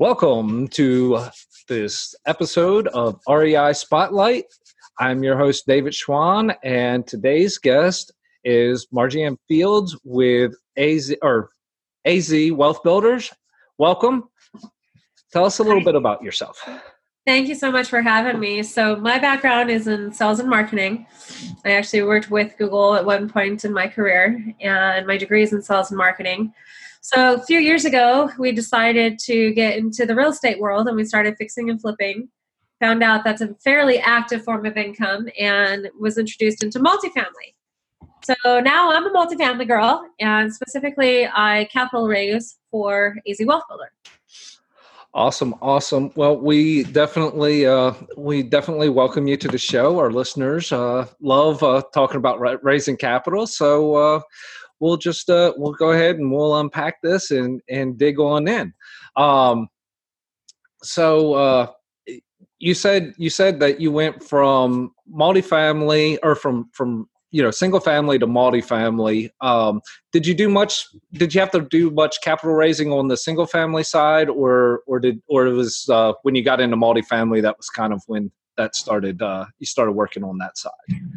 Welcome to this episode of REI Spotlight. I'm your host, David Schwan, and today's guest is Margie Fields with AZ or AZ Wealth Builders. Welcome. Tell us a little bit about yourself. Thank you so much for having me. So, my background is in sales and marketing. I actually worked with Google at one point in my career, and my degree is in sales and marketing. So, a few years ago, we decided to get into the real estate world and we started fixing and flipping. Found out that's a fairly active form of income and was introduced into multifamily. So now I'm a multifamily girl, and specifically, I capital raise for AZ Wealth Builder. Awesome, awesome. Well, we definitely uh, we definitely welcome you to the show. Our listeners uh, love uh, talking about ra- raising capital, so uh, we'll just uh, we'll go ahead and we'll unpack this and and dig on in. Um, so uh, you said you said that you went from multifamily or from from you know single family to multifamily um, did you do much did you have to do much capital raising on the single family side or or did or it was uh, when you got into multifamily that was kind of when that started uh, you started working on that side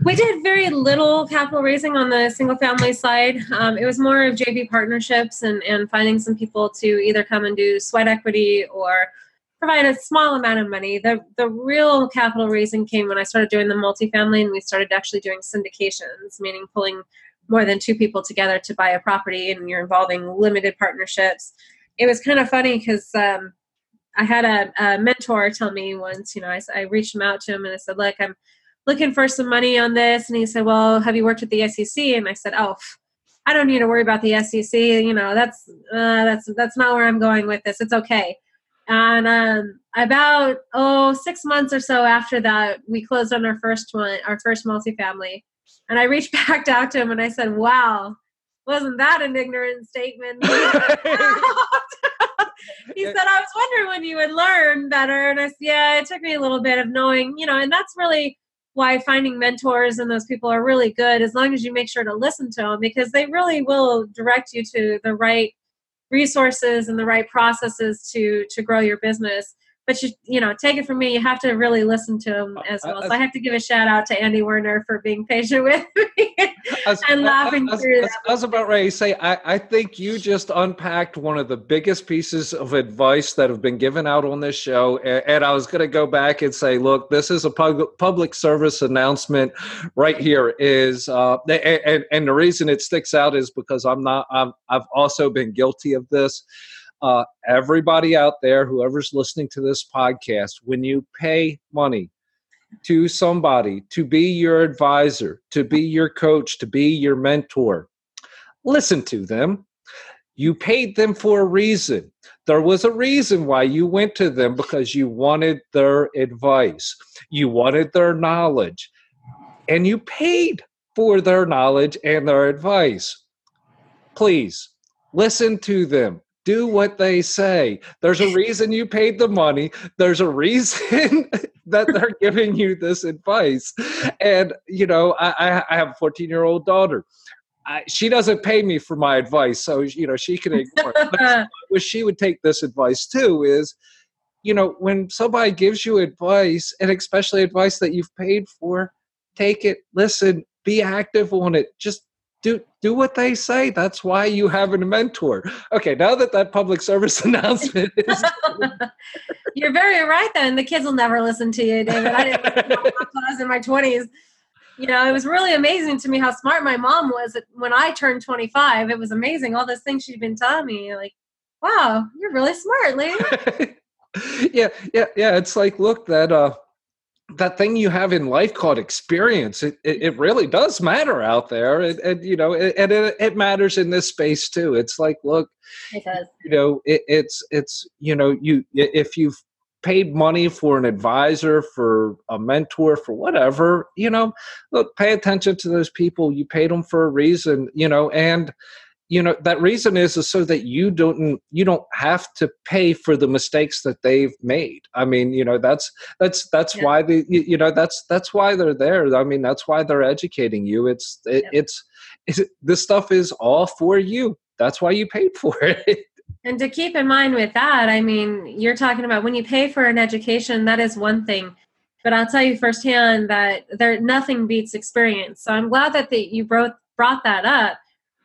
we did very little capital raising on the single family side um, it was more of jv partnerships and and finding some people to either come and do sweat equity or provide a small amount of money. The the real capital raising came when I started doing the multifamily and we started actually doing syndications, meaning pulling more than two people together to buy a property and you're involving limited partnerships. It was kind of funny because um, I had a, a, mentor tell me once, you know, I, I reached him out to him and I said, look, I'm looking for some money on this. And he said, well, have you worked with the SEC? And I said, oh, I don't need to worry about the SEC. You know, that's, uh, that's, that's not where I'm going with this. It's okay. And um, about oh six months or so after that, we closed on our first one, our first multifamily. And I reached back out to him and I said, "Wow, wasn't that an ignorant statement?" he said, "I was wondering when you would learn better." And I said, "Yeah, it took me a little bit of knowing, you know." And that's really why finding mentors and those people are really good as long as you make sure to listen to them because they really will direct you to the right resources and the right processes to to grow your business but you you know take it from me. You have to really listen to them uh, as well. So i have to give a shout out to andy werner for being patient with me and laughing I, through I, I was about ready to say I, I think you just unpacked one of the biggest pieces of advice that have been given out on this show. And, and i was going to go back and say look this is a pub- public service announcement right here is uh, and, and the reason it sticks out is because i'm not i've also been guilty of this uh, everybody out there, whoever's listening to this podcast, when you pay money to somebody to be your advisor, to be your coach, to be your mentor, listen to them. You paid them for a reason. There was a reason why you went to them because you wanted their advice, you wanted their knowledge, and you paid for their knowledge and their advice. Please listen to them do what they say. There's a reason you paid the money. There's a reason that they're giving you this advice. And, you know, I, I have a 14 year old daughter. I, she doesn't pay me for my advice, so you know she can ignore. it. But wish she would take this advice too. Is you know when somebody gives you advice, and especially advice that you've paid for, take it, listen, be active on it. Just do do what they say. That's why you have a mentor. Okay, now that that public service announcement is, you're very right. Then the kids will never listen to you, David. I didn't was in my twenties. You know, it was really amazing to me how smart my mom was when I turned 25. It was amazing all those things she'd been telling me. Like, wow, you're really smart, lady. yeah, yeah, yeah. It's like, look, that uh that thing you have in life called experience it, it, it really does matter out there. And, and you know it, and it, it, matters in this space too. It's like look you know it's it's you know you if you've paid money for an advisor for a mentor for whatever you know look pay attention to those people. You paid them for a reason you know and you know that reason is, is so that you don't you don't have to pay for the mistakes that they've made i mean you know that's that's that's yeah. why the you know that's that's why they're there i mean that's why they're educating you it's it, yeah. it's, it's this stuff is all for you that's why you paid for it And to keep in mind with that, I mean, you're talking about when you pay for an education, that is one thing. But I'll tell you firsthand that there nothing beats experience. So I'm glad that the, you brought brought that up.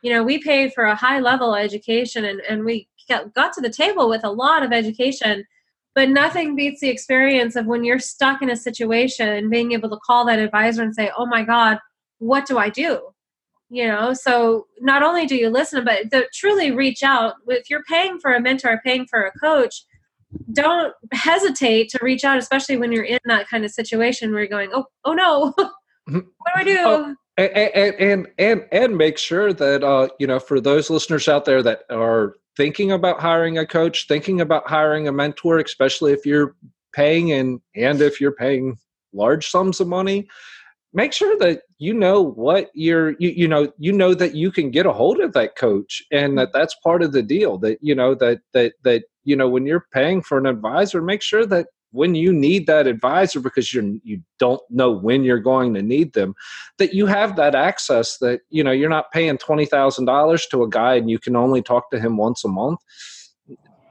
You know, we pay for a high level education and, and we got, to the table with a lot of education, but nothing beats the experience of when you're stuck in a situation and being able to call that advisor and say, Oh my God, what do I do? you know so not only do you listen but to truly reach out if you're paying for a mentor paying for a coach don't hesitate to reach out especially when you're in that kind of situation where you're going oh oh no what do i do oh, and, and and and make sure that uh you know for those listeners out there that are thinking about hiring a coach thinking about hiring a mentor especially if you're paying and and if you're paying large sums of money make sure that you know what you're you, you know you know that you can get a hold of that coach and that that's part of the deal that you know that that that you know when you're paying for an advisor make sure that when you need that advisor because you're you don't know when you're going to need them that you have that access that you know you're not paying $20,000 to a guy and you can only talk to him once a month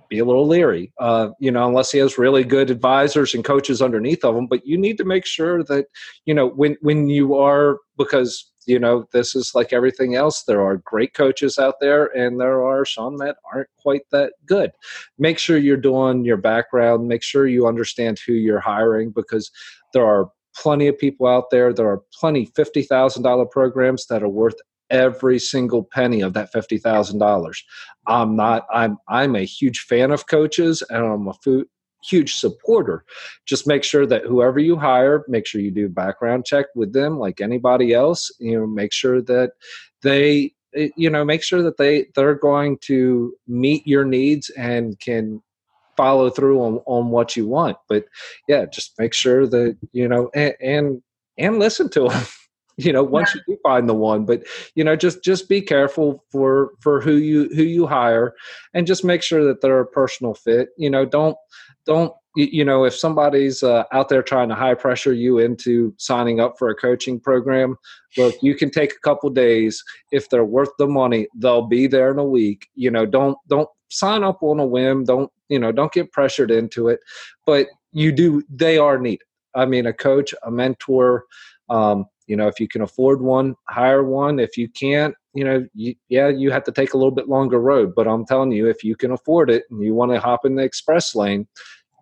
be a little leery, uh, you know, unless he has really good advisors and coaches underneath of him. But you need to make sure that, you know, when when you are because you know this is like everything else. There are great coaches out there, and there are some that aren't quite that good. Make sure you're doing your background. Make sure you understand who you're hiring because there are plenty of people out there. There are plenty fifty thousand dollar programs that are worth every single penny of that fifty thousand dollars. I'm not. I'm. I'm a huge fan of coaches, and I'm a huge supporter. Just make sure that whoever you hire, make sure you do background check with them, like anybody else. You know, make sure that they. Eh, you know, make sure that they they're going to meet your needs and can follow through on, on what you want. But yeah, just make sure that you know and and, and listen to them. you know once yeah. you do find the one but you know just just be careful for for who you who you hire and just make sure that they're a personal fit. You know don't don't you know if somebody's uh, out there trying to high pressure you into signing up for a coaching program look you can take a couple days. If they're worth the money they'll be there in a week. You know don't don't sign up on a whim. Don't you know don't get pressured into it. But you do they are needed. I mean a coach a mentor um, you know if you can afford one hire one. If you can't you know you, yeah you have to take a little bit longer road. But i'm telling you if you can afford it and you want to hop in the express lane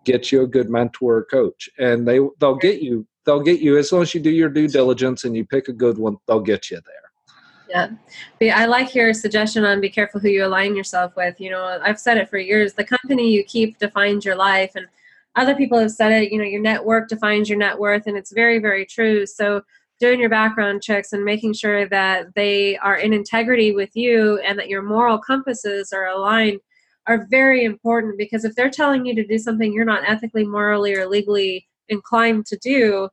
get you a good mentor or coach. And they they'll get you they'll get you as long as you do your due diligence and you pick a good one they'll get you there. Yeah. I like your suggestion on be careful who you align yourself with. You know i've said it for years the company you keep defines your life. And other people have said it you know your network defines your net worth. And it's very very true. So doing your background checks and making sure that they are in integrity with you and that your moral compasses are aligned are very important because if they're telling you to do something you're not ethically, morally, or legally inclined to do,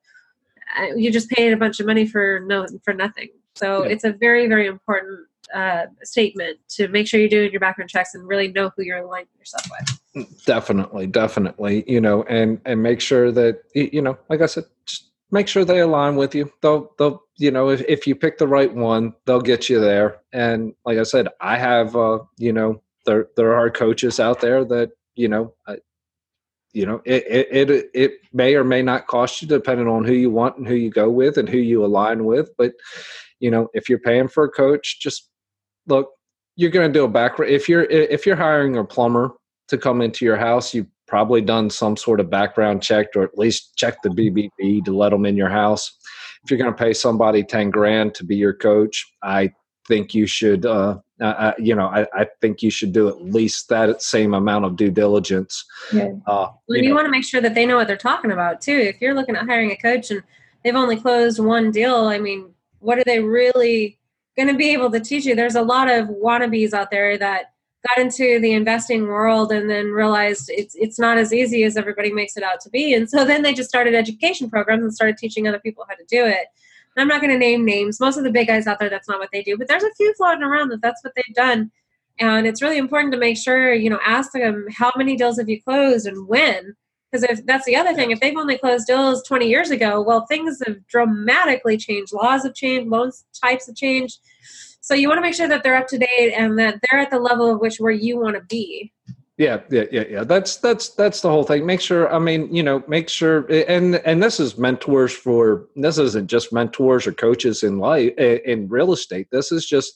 uh, you just paid a bunch of money for no for nothing. So yeah. it's a very very important uh, statement to make sure you're doing your background checks and really know who you're aligning yourself with. Definitely, definitely, you know, and and make sure that you know, like I said, just make sure they align with you. They'll they'll you know if, if you pick the right one, they'll get you there. And like I said, I have uh, you know there there are coaches out there that you know. I, you know it, it it it may or may not cost you depending on who you want and who you go with and who you align with but you know if you're paying for a coach just look you're going to do a back if you're if you're hiring a plumber to come into your house you probably done some sort of background check or at least check the BBB to let them in your house. If you're going to pay somebody 10 grand to be your coach, I think you should, uh, uh, you know, I, I, think you should do at least that same amount of due diligence. Yeah. Uh, well, you, you want to make sure that they know what they're talking about too. If you're looking at hiring a coach and they've only closed one deal, I mean, what are they really going to be able to teach you? There's a lot of wannabes out there that got into the investing world and then realized it's it's not as easy as everybody makes it out to be. And so then they just started education programs and started teaching other people how to do it. I'm not going to name names. Most of the big guys out there, that's not what they do. But there's a few floating around that that's what they've done. And it's really important to make sure, you know, ask them how many deals have you closed and when. Because if that's the other thing, if they've only closed deals 20 years ago, well, things have dramatically changed. Laws have changed, loans types have changed So you want to make sure that they're up to date and that they're at the level of which where you want to be. Yeah, yeah, yeah, yeah. That's that's that's the whole thing. Make sure. I mean, you know, make sure. And and this is mentors for. This isn't just mentors or coaches in life in real estate. This is just.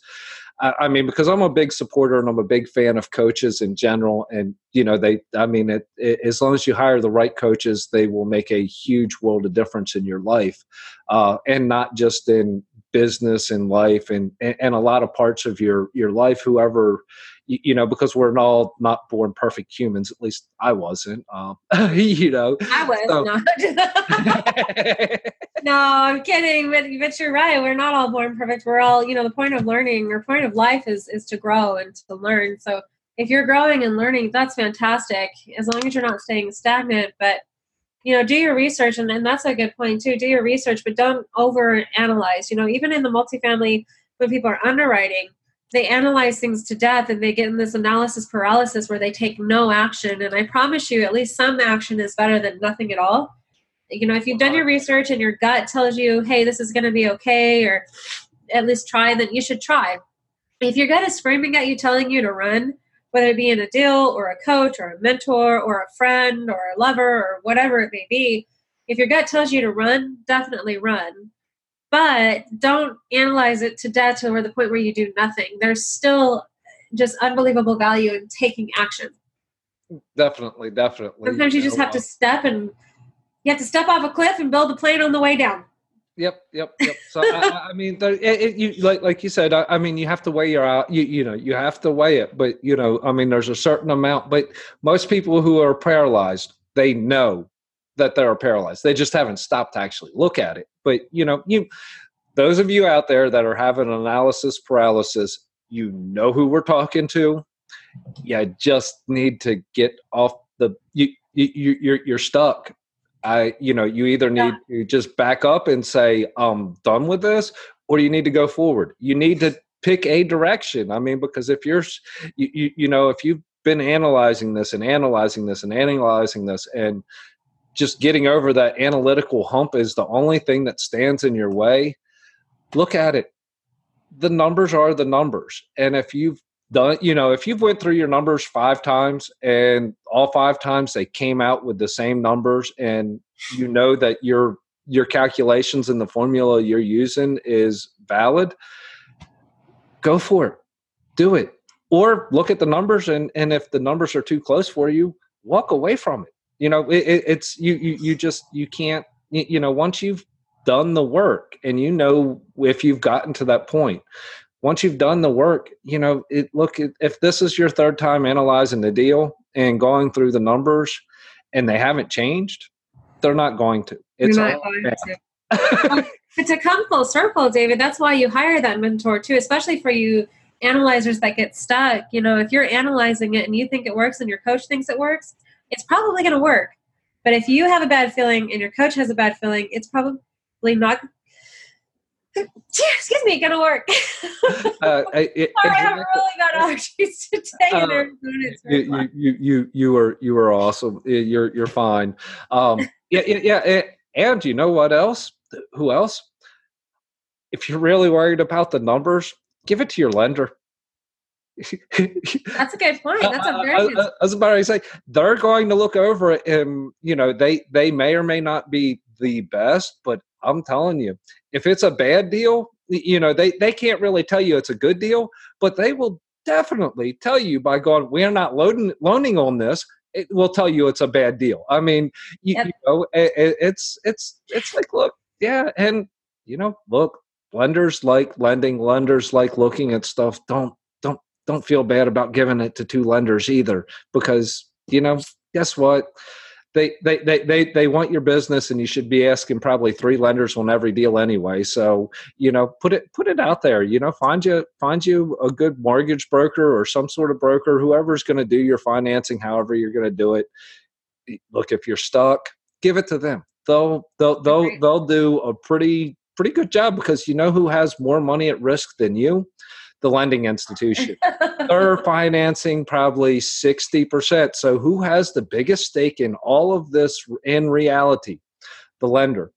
I mean, because I'm a big supporter and I'm a big fan of coaches in general. And you know, they. I mean, it, it, as long as you hire the right coaches, they will make a huge world of difference in your life, uh, and not just in business and life and and a lot of parts of your your life. Whoever you, you, know, because we're all not born perfect humans. At least I wasn't. Um, you know, I was so. not. no, I'm kidding, but but you're right. We're not all born perfect. We're all, you know, the point of learning or point of life is is to grow and to learn. So if you're growing and learning, that's fantastic. As long as you're not staying stagnant, but you know do your research and, and that's a good point too do your research but don't over analyze you know even in the multifamily when people are underwriting they analyze things to death and they get in this analysis paralysis where they take no action. And I promise you, at least some action is better than nothing at all. You know, if you've done your research and your gut tells you, hey, this is going to be okay, or at least try, then you should try. If your gut is screaming at you, telling you to run, whether it be in a deal or a coach or a mentor or a friend or a lover or whatever it may be, if your gut tells you to run, definitely run but don't analyze it to death to the point where you do nothing. There's still just unbelievable value in taking action. Definitely, definitely. Sometimes you, just have to step and you have to step off a cliff and build a plane on the way down. Yep, yep, yep. So I, I, mean, it, it, you like like you said. I, I, mean, you have to weigh your out. You you know, you have to weigh it. But you know, I mean, there's a certain amount. But most people who are paralyzed, they know that they're paralyzed. They just haven't stopped to actually look at it. But you know, you those of you out there that are having analysis paralysis, you know who we're talking to. You just need to get off the you you you're you're stuck. I you know you either need yeah. to just back up and say I'm done with this, or you need to go forward. You need to pick a direction. I mean, because if you're you you, you know if you've been analyzing this and analyzing this and analyzing this and just getting over that analytical hump is the only thing that stands in your way, look at it. The numbers are the numbers. And if you've done, you know, if you've went through your numbers five times and all five times they came out with the same numbers and you know that your your calculations and the formula you're using is valid, go for it. Do it. Or look at the numbers and and if the numbers are too close for you, walk away from it you know it, it's you, you you just you can't you know once you've done the work and you know if you've gotten to that point once you've done the work you know it look if this is your third time analyzing the deal and going through the numbers and they haven't changed they're not going to it's not going to. but to come full circle david that's why you hire that mentor too especially for you analyzers that get stuck you know if you're analyzing it and you think it works and your coach thinks it works it's probably going to work. But if you have a bad feeling and your coach has a bad feeling, it's probably not. Excuse me, gonna work. uh, it, Sorry, I have really bad allergies today. Uh, you, you, you, you are you are awesome. You're you're fine. Um, yeah, yeah, yeah. And you know what else? Who else? If you're really worried about the numbers, give it to your lender. That's a good point. That's a very good. I, I, I was about to say they're going to look over it, and you know they they may or may not be the best, but I'm telling you, if it's a bad deal, you know they they can't really tell you it's a good deal, but they will definitely tell you by going, we're not loading loaning on this. It will tell you it's a bad deal. I mean, you, yep. you know, it, it's it's it's like look, yeah, and you know, look, lenders like lending, lenders like looking at stuff. Don't don't don't feel bad about giving it to two lenders either because you know guess what they, they they they they want your business and you should be asking probably three lenders on every deal anyway. So you know put it put it out there you know find you find you a good mortgage broker or some sort of broker whoever's going to do your financing however you're going to do it. Look if you're stuck give it to them. They'll they'll they'll, they'll do a pretty pretty good job because you know who has more money at risk than you the lending institution. They're financing probably 60%. So, who has the biggest stake in all of this in reality? The lender.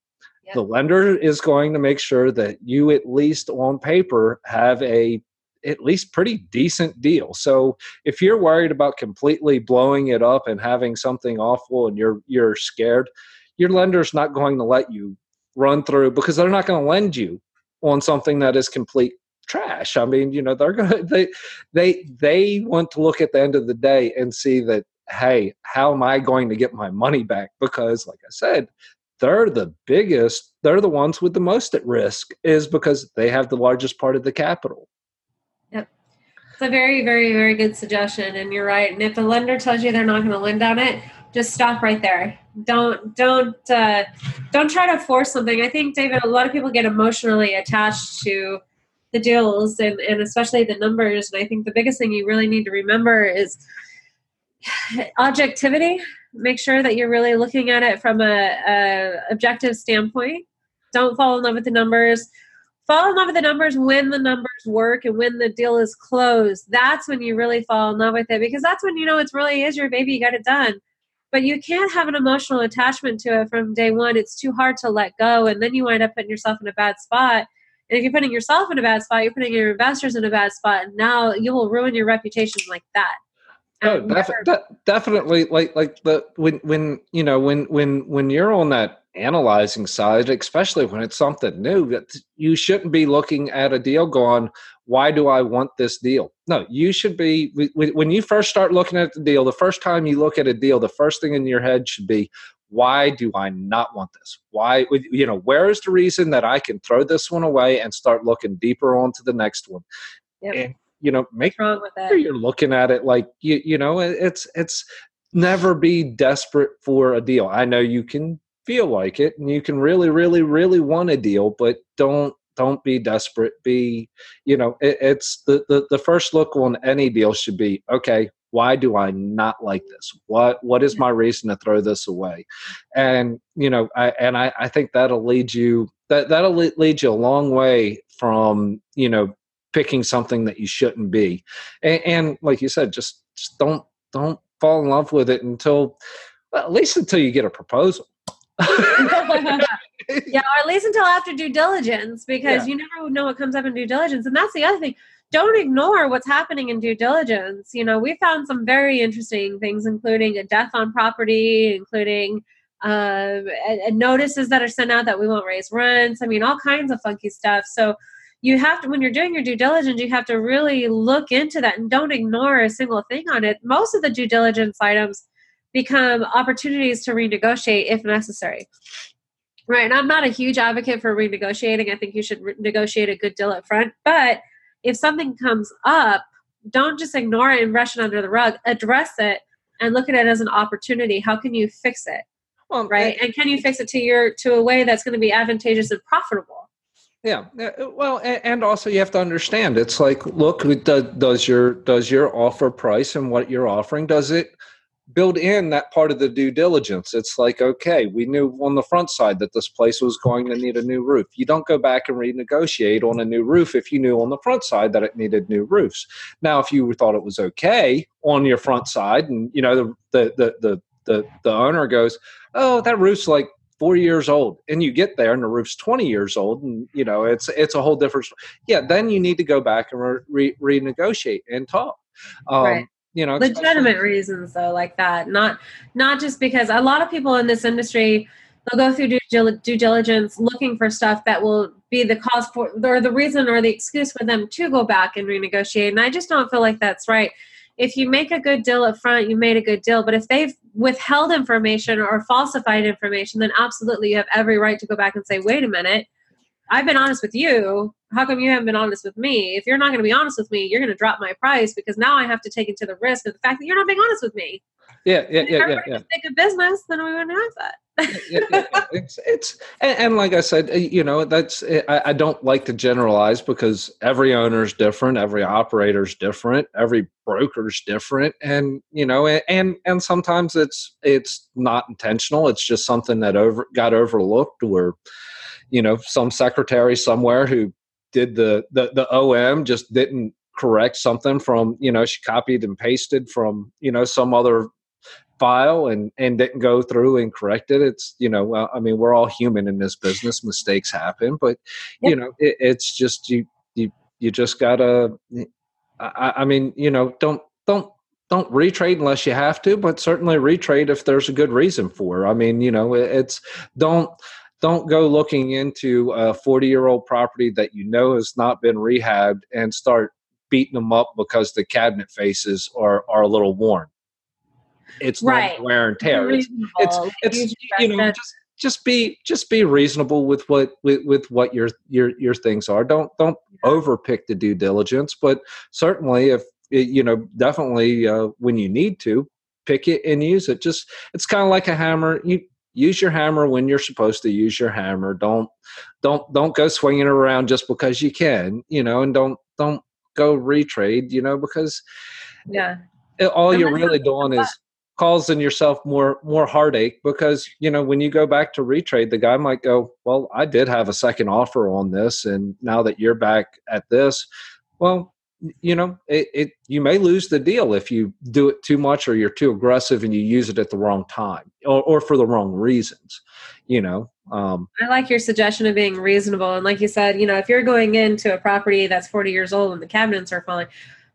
Yep. The lender is going to make sure that you, at least on paper, have a at least pretty decent deal. So if you're worried about completely blowing it up and having something awful and you're you're scared, your lender's not going to let you run through because they're not going to lend you on something that is complete trash. I mean, you know, they're gonna they they they want to look at the end of the day and see that hey, how am I going to get my money back? Because like I said, they're the biggest, they're the ones with the most at risk, is because they have the largest part of the capital. Yep. It's a very, very, very good suggestion. And you're right. And if a lender tells you they're not going to lend on it, just stop right there. Don't don't uh, don't try to force something. I think David, a lot of people get emotionally attached to the deals and, and especially the numbers. And I think the biggest thing you really need to remember is objectivity. Make sure that you're really looking at it from a, a objective standpoint. Don't fall in love with the numbers. Fall in love with the numbers when the numbers work and when the deal is closed. That's when you really fall in love with it because that's when you know it really is your baby. You got it done but you can't have an emotional attachment to it from day one. It's too hard to let go, and then you wind up putting yourself in a bad spot. And if you're putting yourself in a bad spot, you're putting your investors in a bad spot, and now you will ruin your reputation like that. Oh, def- de- definitely. Like, like the when when you know when when when you're on that analyzing side, especially when it's something new, that you shouldn't be looking at a deal going, why do I want this deal? No, you should be, when you first start looking at the deal, the first time you look at a deal, the first thing in your head should be, why do I not want this? Why, you know, where is the reason that I can throw this one away and start looking deeper onto the next one? Yep. And, you know, make sure you're looking at it like, you, you know, it's, it's, never be desperate for a deal. I know you can feel like it and you can really really really want a deal but don't don't be desperate be you know it, it's the, the the first look on any deal should be okay why do i not like this what what is my reason to throw this away and you know i and i i think that'll lead you that that'll lead you a long way from you know picking something that you shouldn't be and, and like you said just, just don't don't fall in love with it until well, at least until you get a proposal yeah, or at least until after due diligence, because yeah. you never know what comes up in due diligence. And that's the other thing. Don't ignore what's happening in due diligence. You know, we found some very interesting things, including a death on property, including uh, notices that are sent out that we won't raise rents. I mean, all kinds of funky stuff. So you have to, when you're doing your due diligence, you have to really look into that and don't ignore a single thing on it. Most of the due diligence items become opportunities to renegotiate if necessary. Right. And I'm not a huge advocate for renegotiating. I think you should re- negotiate a good deal up front. But if something comes up, don't just ignore it and rush it under the rug. Address it and look at it as an opportunity. How can you fix it? Well, right. And, and can you fix it to your to a way that's going to be advantageous and profitable? Yeah. Uh, uh, well, and also you have to understand it's like, look, does your does your offer price and what you're offering does it build in that part of the due diligence. It's like, okay, we knew on the front side that this place was going to need a new roof. You don't go back and renegotiate on a new roof if you knew on the front side that it needed new roofs. Now, if you thought it was okay on your front side, and you know the the the the the, the owner goes, oh, that roof's like four years old and you get there and the roof's 20 years old and you know it's it's a whole different yeah then you need to go back and re- renegotiate and talk um, right you know legitimate reasons though like that. Not not just because a lot of people in this industry they'll go through due, due diligence looking for stuff that will be the cause for or the reason or the excuse for them to go back and renegotiate. And i just don't feel like that's right. If you make a good deal up front you made a good deal. But if they've withheld information or falsified information then absolutely you have every right to go back and say wait a minute. I've been honest with you. How come you haven't been honest with me? If you're not going to be honest with me, you're going to drop my price because now I have to take into the risk of the fact that you're not being honest with me. Yeah, yeah, yeah, yeah. yeah. Think of business, then we wouldn't have that. yeah, yeah, yeah, It's, it's and, and, like I said, eh, you know, that's eh, I, I don't like to generalize because every owner is different, every operator is different, every broker is different, and you know, and and sometimes it's it's not intentional. It's just something that over got overlooked or you know some secretary somewhere who did the the, the om just didn't correct something from you know she copied and pasted from you know some other file and and didn't go through and correct it it's you know well, i mean we're all human in this business mistakes happen but yep. you know it, it's just you you you just gotta I, I mean you know don't don't don't retrade unless you have to but certainly retrade if there's a good reason for it. i mean you know it's don't don't go looking into a 40 year old property that you know has not been rehabbed and start beating them up because the cabinet faces are, are a little worn it's right. wear and tear. It's, it's, it's you know just just be just be reasonable with what with, with what your your your things are. Don't don't overpick the due diligence, but certainly if you know definitely uh, when you need to pick it and use it. Just it's kind of like a hammer. You use your hammer when you're supposed to use your hammer. Don't don't don't go swinging around just because you can. You know, and don't don't go retrade. You know, because yeah, all you're really doing is causing yourself more more heartache because you know when you go back to retrade the guy might go well i did have a second offer on this and now that you're back at this well you know it, it you may lose the deal if you do it too much or you're too aggressive and you use it at the wrong time or, or for the wrong reasons you know um, i like your suggestion of being reasonable. And like you said you know if you're going into a property that's 40 years old and the cabinets are falling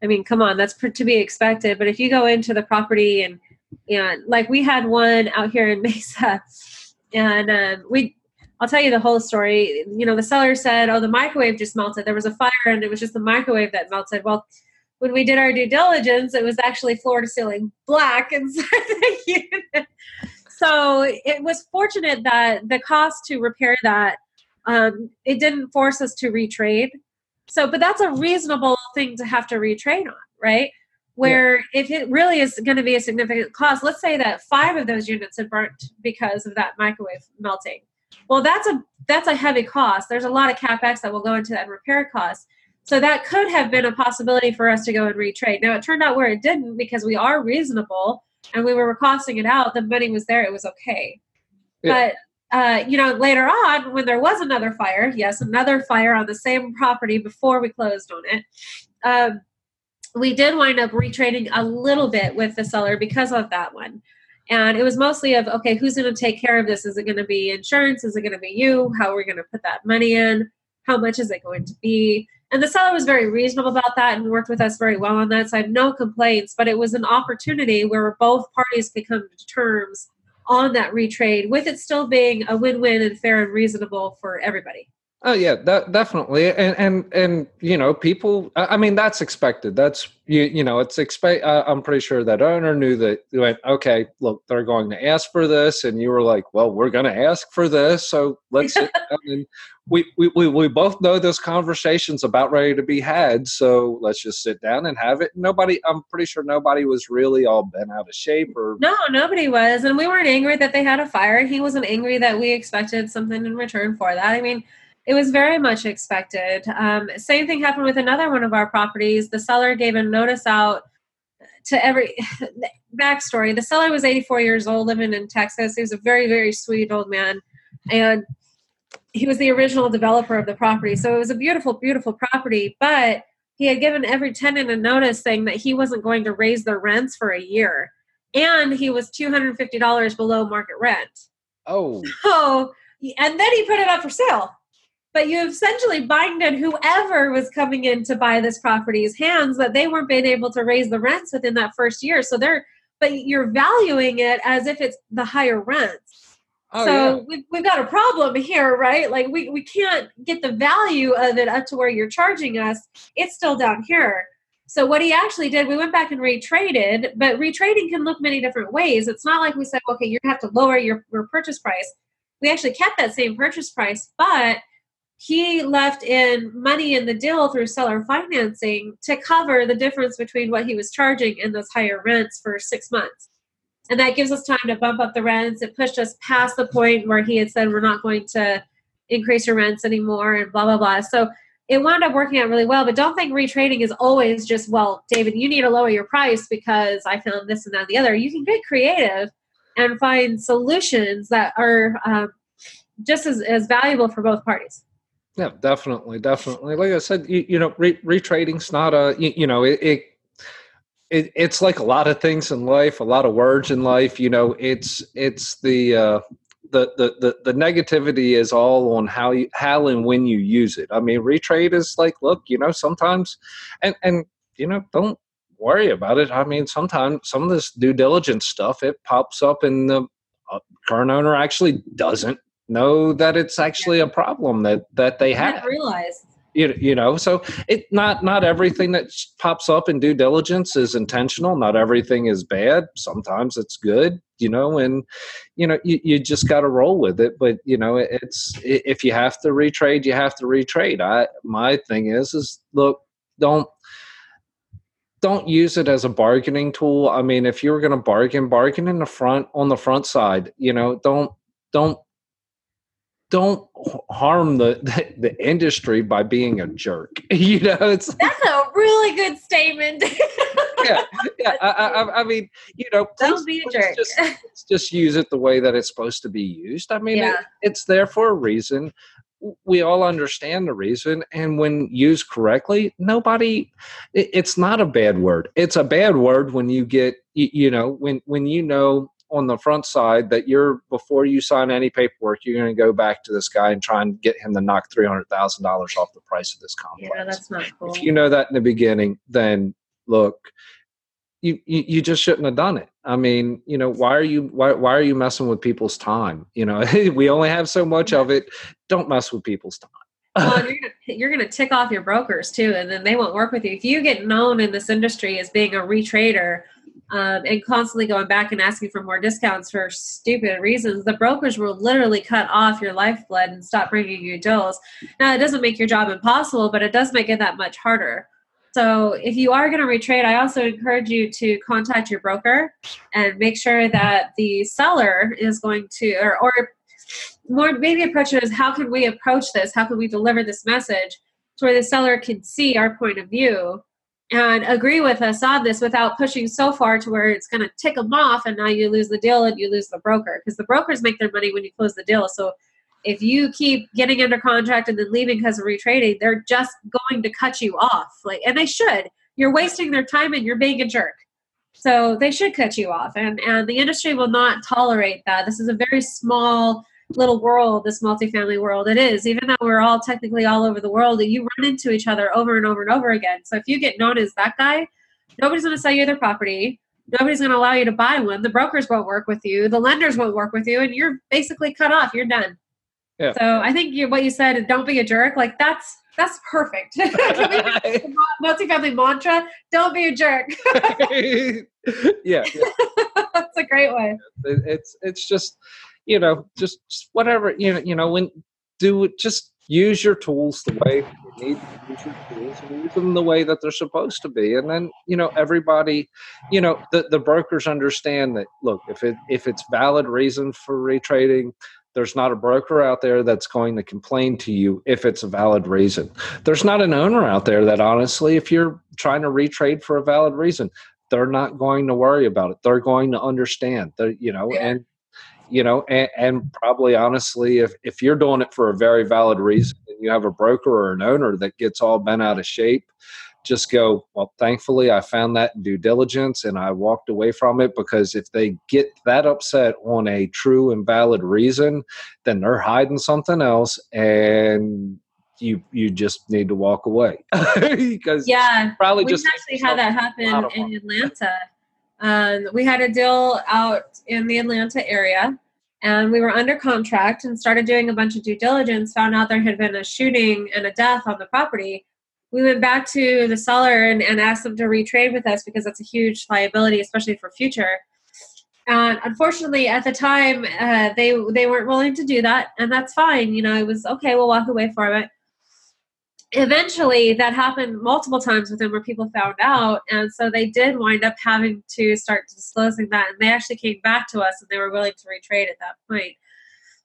i mean come on that's to be expected. But if you go into the property and and like we had one out here in Mesa, and um, we I'll tell you the whole story. You know, the seller said, "Oh, the microwave just melted. There was a fire, and it was just the microwave that melted." Well, when we did our due diligence, it was actually floor to ceiling black inside the unit. So it was fortunate that the cost to repair that um, it didn't force us to retrade. So, but that's a reasonable thing to have to retrade on, right? where yeah. if it really is going to be a significant cost let's say that five of those units had burnt because of that microwave melting well that's a that's a heavy cost there's a lot of capex that will go into that repair cost so that could have been a possibility for us to go and retrade now it turned out where it didn't because we are reasonable and we were costing it out the money was there it was okay yeah. but uh, you know, later on, when there was another fire, yes, another fire on the same property before we closed on it, um, we did wind up retrading a little bit with the seller because of that one. And it was mostly of, okay, who's going to take care of this? Is it going to be insurance? Is it going to be you? How are we going to put that money in? How much is it going to be? And the seller was very reasonable about that and worked with us very well on that. So I have no complaints, but it was an opportunity where both parties could come to terms on that retrade with it still being a win win and fair and reasonable for everybody. Oh yeah, that, definitely, and and and you know, people. I mean, that's expected. That's you. You know, it's expect. Uh, I'm pretty sure that owner knew that. Went okay. Look, they're going to ask for this, and you were like, "Well, we're going to ask for this, so let's." we, we we we both know this conversation's about ready to be had, so let's just sit down and have it. Nobody, I'm pretty sure nobody was really all bent out of shape or. No, nobody was, and we weren't angry that they had a fire. He wasn't angry that we expected something in return for that. I mean it was very much expected. Um, same thing happened with another one of our properties. The seller gave a notice out to every backstory. The seller was 84 years old, living in Texas. He was a very, very sweet old man, and he was the original developer of the property. So it was a beautiful, beautiful property. But he had given every tenant a notice saying that he wasn't going to raise their rents for a year, and he was $250 below market rent. Oh. So, and then he put it up for sale but you essentially binded whoever was coming in to buy this property's hands that they weren't being able to raise the rents within that first year. So they're, but you're valuing it as if it's the higher rents. Oh, so yeah. we've, we've got a problem here, right? Like we, we can't get the value of it up to where you're charging us. It's still down here. So what he actually did, we went back and retraded, but retrading can look many different ways. It's not like we said, okay, you have to lower your, your purchase price. We actually kept that same purchase price, but he left in money in the deal through seller financing to cover the difference between what he was charging and those higher rents for six months. And that gives us time to bump up the rents. It pushed us past the point where he had said, we're not going to increase your rents anymore and blah, blah, blah. So it wound up working out really well. But don't think retrading is always just, well, David, you need to lower your price because I found this and that and the other. You can get creative and find solutions that are um, just as, as valuable for both parties. Yeah, definitely, definitely. Like I said, you, you know, re- retrading's not a you, you know it, it it, it's like a lot of things in life, a lot of words in life. You know, it's it's the uh, the, the the the negativity is all on how you how and when you use it. I mean, retrade is like, look, you know, sometimes, and and you know, don't worry about it. I mean, sometimes some of this due diligence stuff it pops up, and the uh, current owner actually doesn't know that it's actually a problem that that they have. Realize you, you know so it not not everything that pops up in due diligence is intentional. Not everything is bad. Sometimes it's good you know and you know you, you just got to roll with it. But you know it's if you have to retrade you have to retrade. I my thing is is look don't don't use it as a bargaining tool. I mean if you're going to bargain bargain in the front on the front side you know don't don't don't harm the, the, the industry by being a jerk. You know, it's that's a really good statement. yeah, yeah. I, I, I, mean, you know, don't be a jerk. Just, just, use it the way that it's supposed to be used. I mean, yeah. it, it's there for a reason. We all understand the reason, and when used correctly, nobody. It, it's not a bad word. It's a bad word when you get, you, you know, when when you know on the front side that you're before you sign any paperwork, you're going to go back to this guy and try and get him to knock three hundred thousand dollars off the price of this complex. Yeah, that's not cool. If you know that in the beginning, then look, you, you, you just shouldn't have done it. I mean, you know, why are you why why are you messing with people's time? You know, we only have so much of it. Don't mess with people's time. well, you're you're gonna tick off your brokers too, and then they won't work with you. If you get known in this industry as being a retrader um, and constantly going back and asking for more discounts for stupid reasons, the brokers will literally cut off your lifeblood and stop bringing you deals. Now, it doesn't make your job impossible, but it does make it that much harder. So, if you are going to retrade, I also encourage you to contact your broker and make sure that the seller is going to, or, or more maybe approach it as how can we approach this? How can we deliver this message to where the seller can see our point of view and agree with us on this without pushing so far to where it's going to tick them off and now you lose the deal and you lose the broker because the brokers make their money when you close the deal. So if you keep getting under contract and then leaving because of retrading they're just going to cut you off like and they should. You're wasting their time and you're being a jerk. So they should cut you off and and the industry will not tolerate that. This is a very small little world, this multifamily world it is, even though we're all technically all over the world, and you run into each other over and over and over again. So if you get known as that guy, nobody's going to sell you their property. Nobody's going to allow you to buy one. The brokers won't work with you. The lenders won't work with you, and you're basically cut off. You're done. Yeah. So I think you, what you said, "Don't be a jerk." Like that's that's perfect. multifamily mantra: Don't be a jerk. yeah, yeah. that's a great way. It's it's just you know, just, just whatever, you know, you know, when do it, just use your tools the way you need to use your tools and use them the way that they're supposed to be. And then, you know, everybody, you know, the, the brokers understand that look, if it if it's valid reason for retrading, there's not a broker out there that's going to complain to you if it's a valid reason. There's not an owner out there that honestly, if you're trying to retrade for a valid reason, they're not going to worry about it. They're going to understand. They're, you know, yeah. and you know and, and, probably honestly if, if you're doing it for a very valid reason and you have a broker or an owner that gets all bent out of shape just go well thankfully i found that in due diligence and i walked away from it because if they get that upset on a true and valid reason then they're hiding something else and you you just need to walk away. Because yeah probably we just actually had that happen in atlanta um, we had a deal out in the Atlanta area, and we were under contract and started doing a bunch of due diligence. Found out there had been a shooting and a death on the property. We went back to the seller and, and asked them to retrade with us because that's a huge liability, especially for future. And unfortunately, at the time, uh, they they weren't willing to do that, and that's fine. You know, it was okay. We'll walk away from it eventually that happened multiple times with them where people found out and so they did wind up having to start disclosing that and they actually came back to us and they were willing to retrade at that point.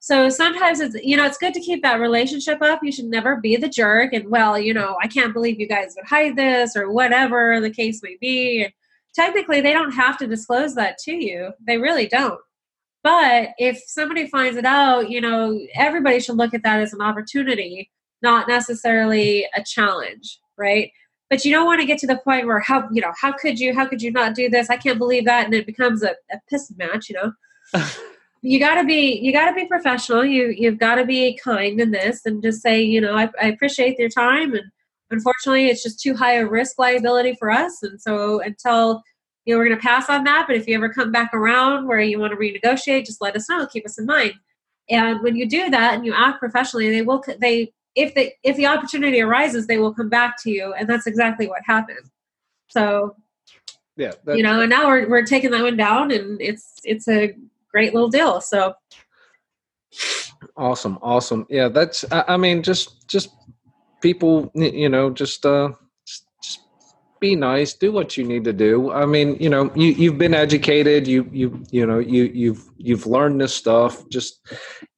So sometimes it's you know it's good to keep that relationship up. You should never be the jerk and well you know i can't believe you guys would hide this or whatever the case may be. And technically they don't have to disclose that to you. They really don't. But if somebody finds it out you know everybody should look at that as an opportunity not necessarily a challenge, right? but you don't want to get to the point where how you know how could you how could you not do this? I can't believe that and it becomes a, a piss match you know? You got to be you got to be professional. You you've got to be kind in this and just say you know I, I appreciate your time and unfortunately it's just too high a risk liability for us and so until you know we're going to pass on that but if you ever come back around where you want to renegotiate just let us know keep us in mind. And when you do that and you act professionally they will they if the if the opportunity arises, they will come back to you, and that's exactly what happened. So, yeah, you know, and now we're we're taking that one down, and it's it's a great little deal. So, awesome, awesome. Yeah, that's. I, I mean, just just people, you know, just uh, just be nice do what you need to do i mean you know you you've been educated you you you know you you've you've learned this stuff just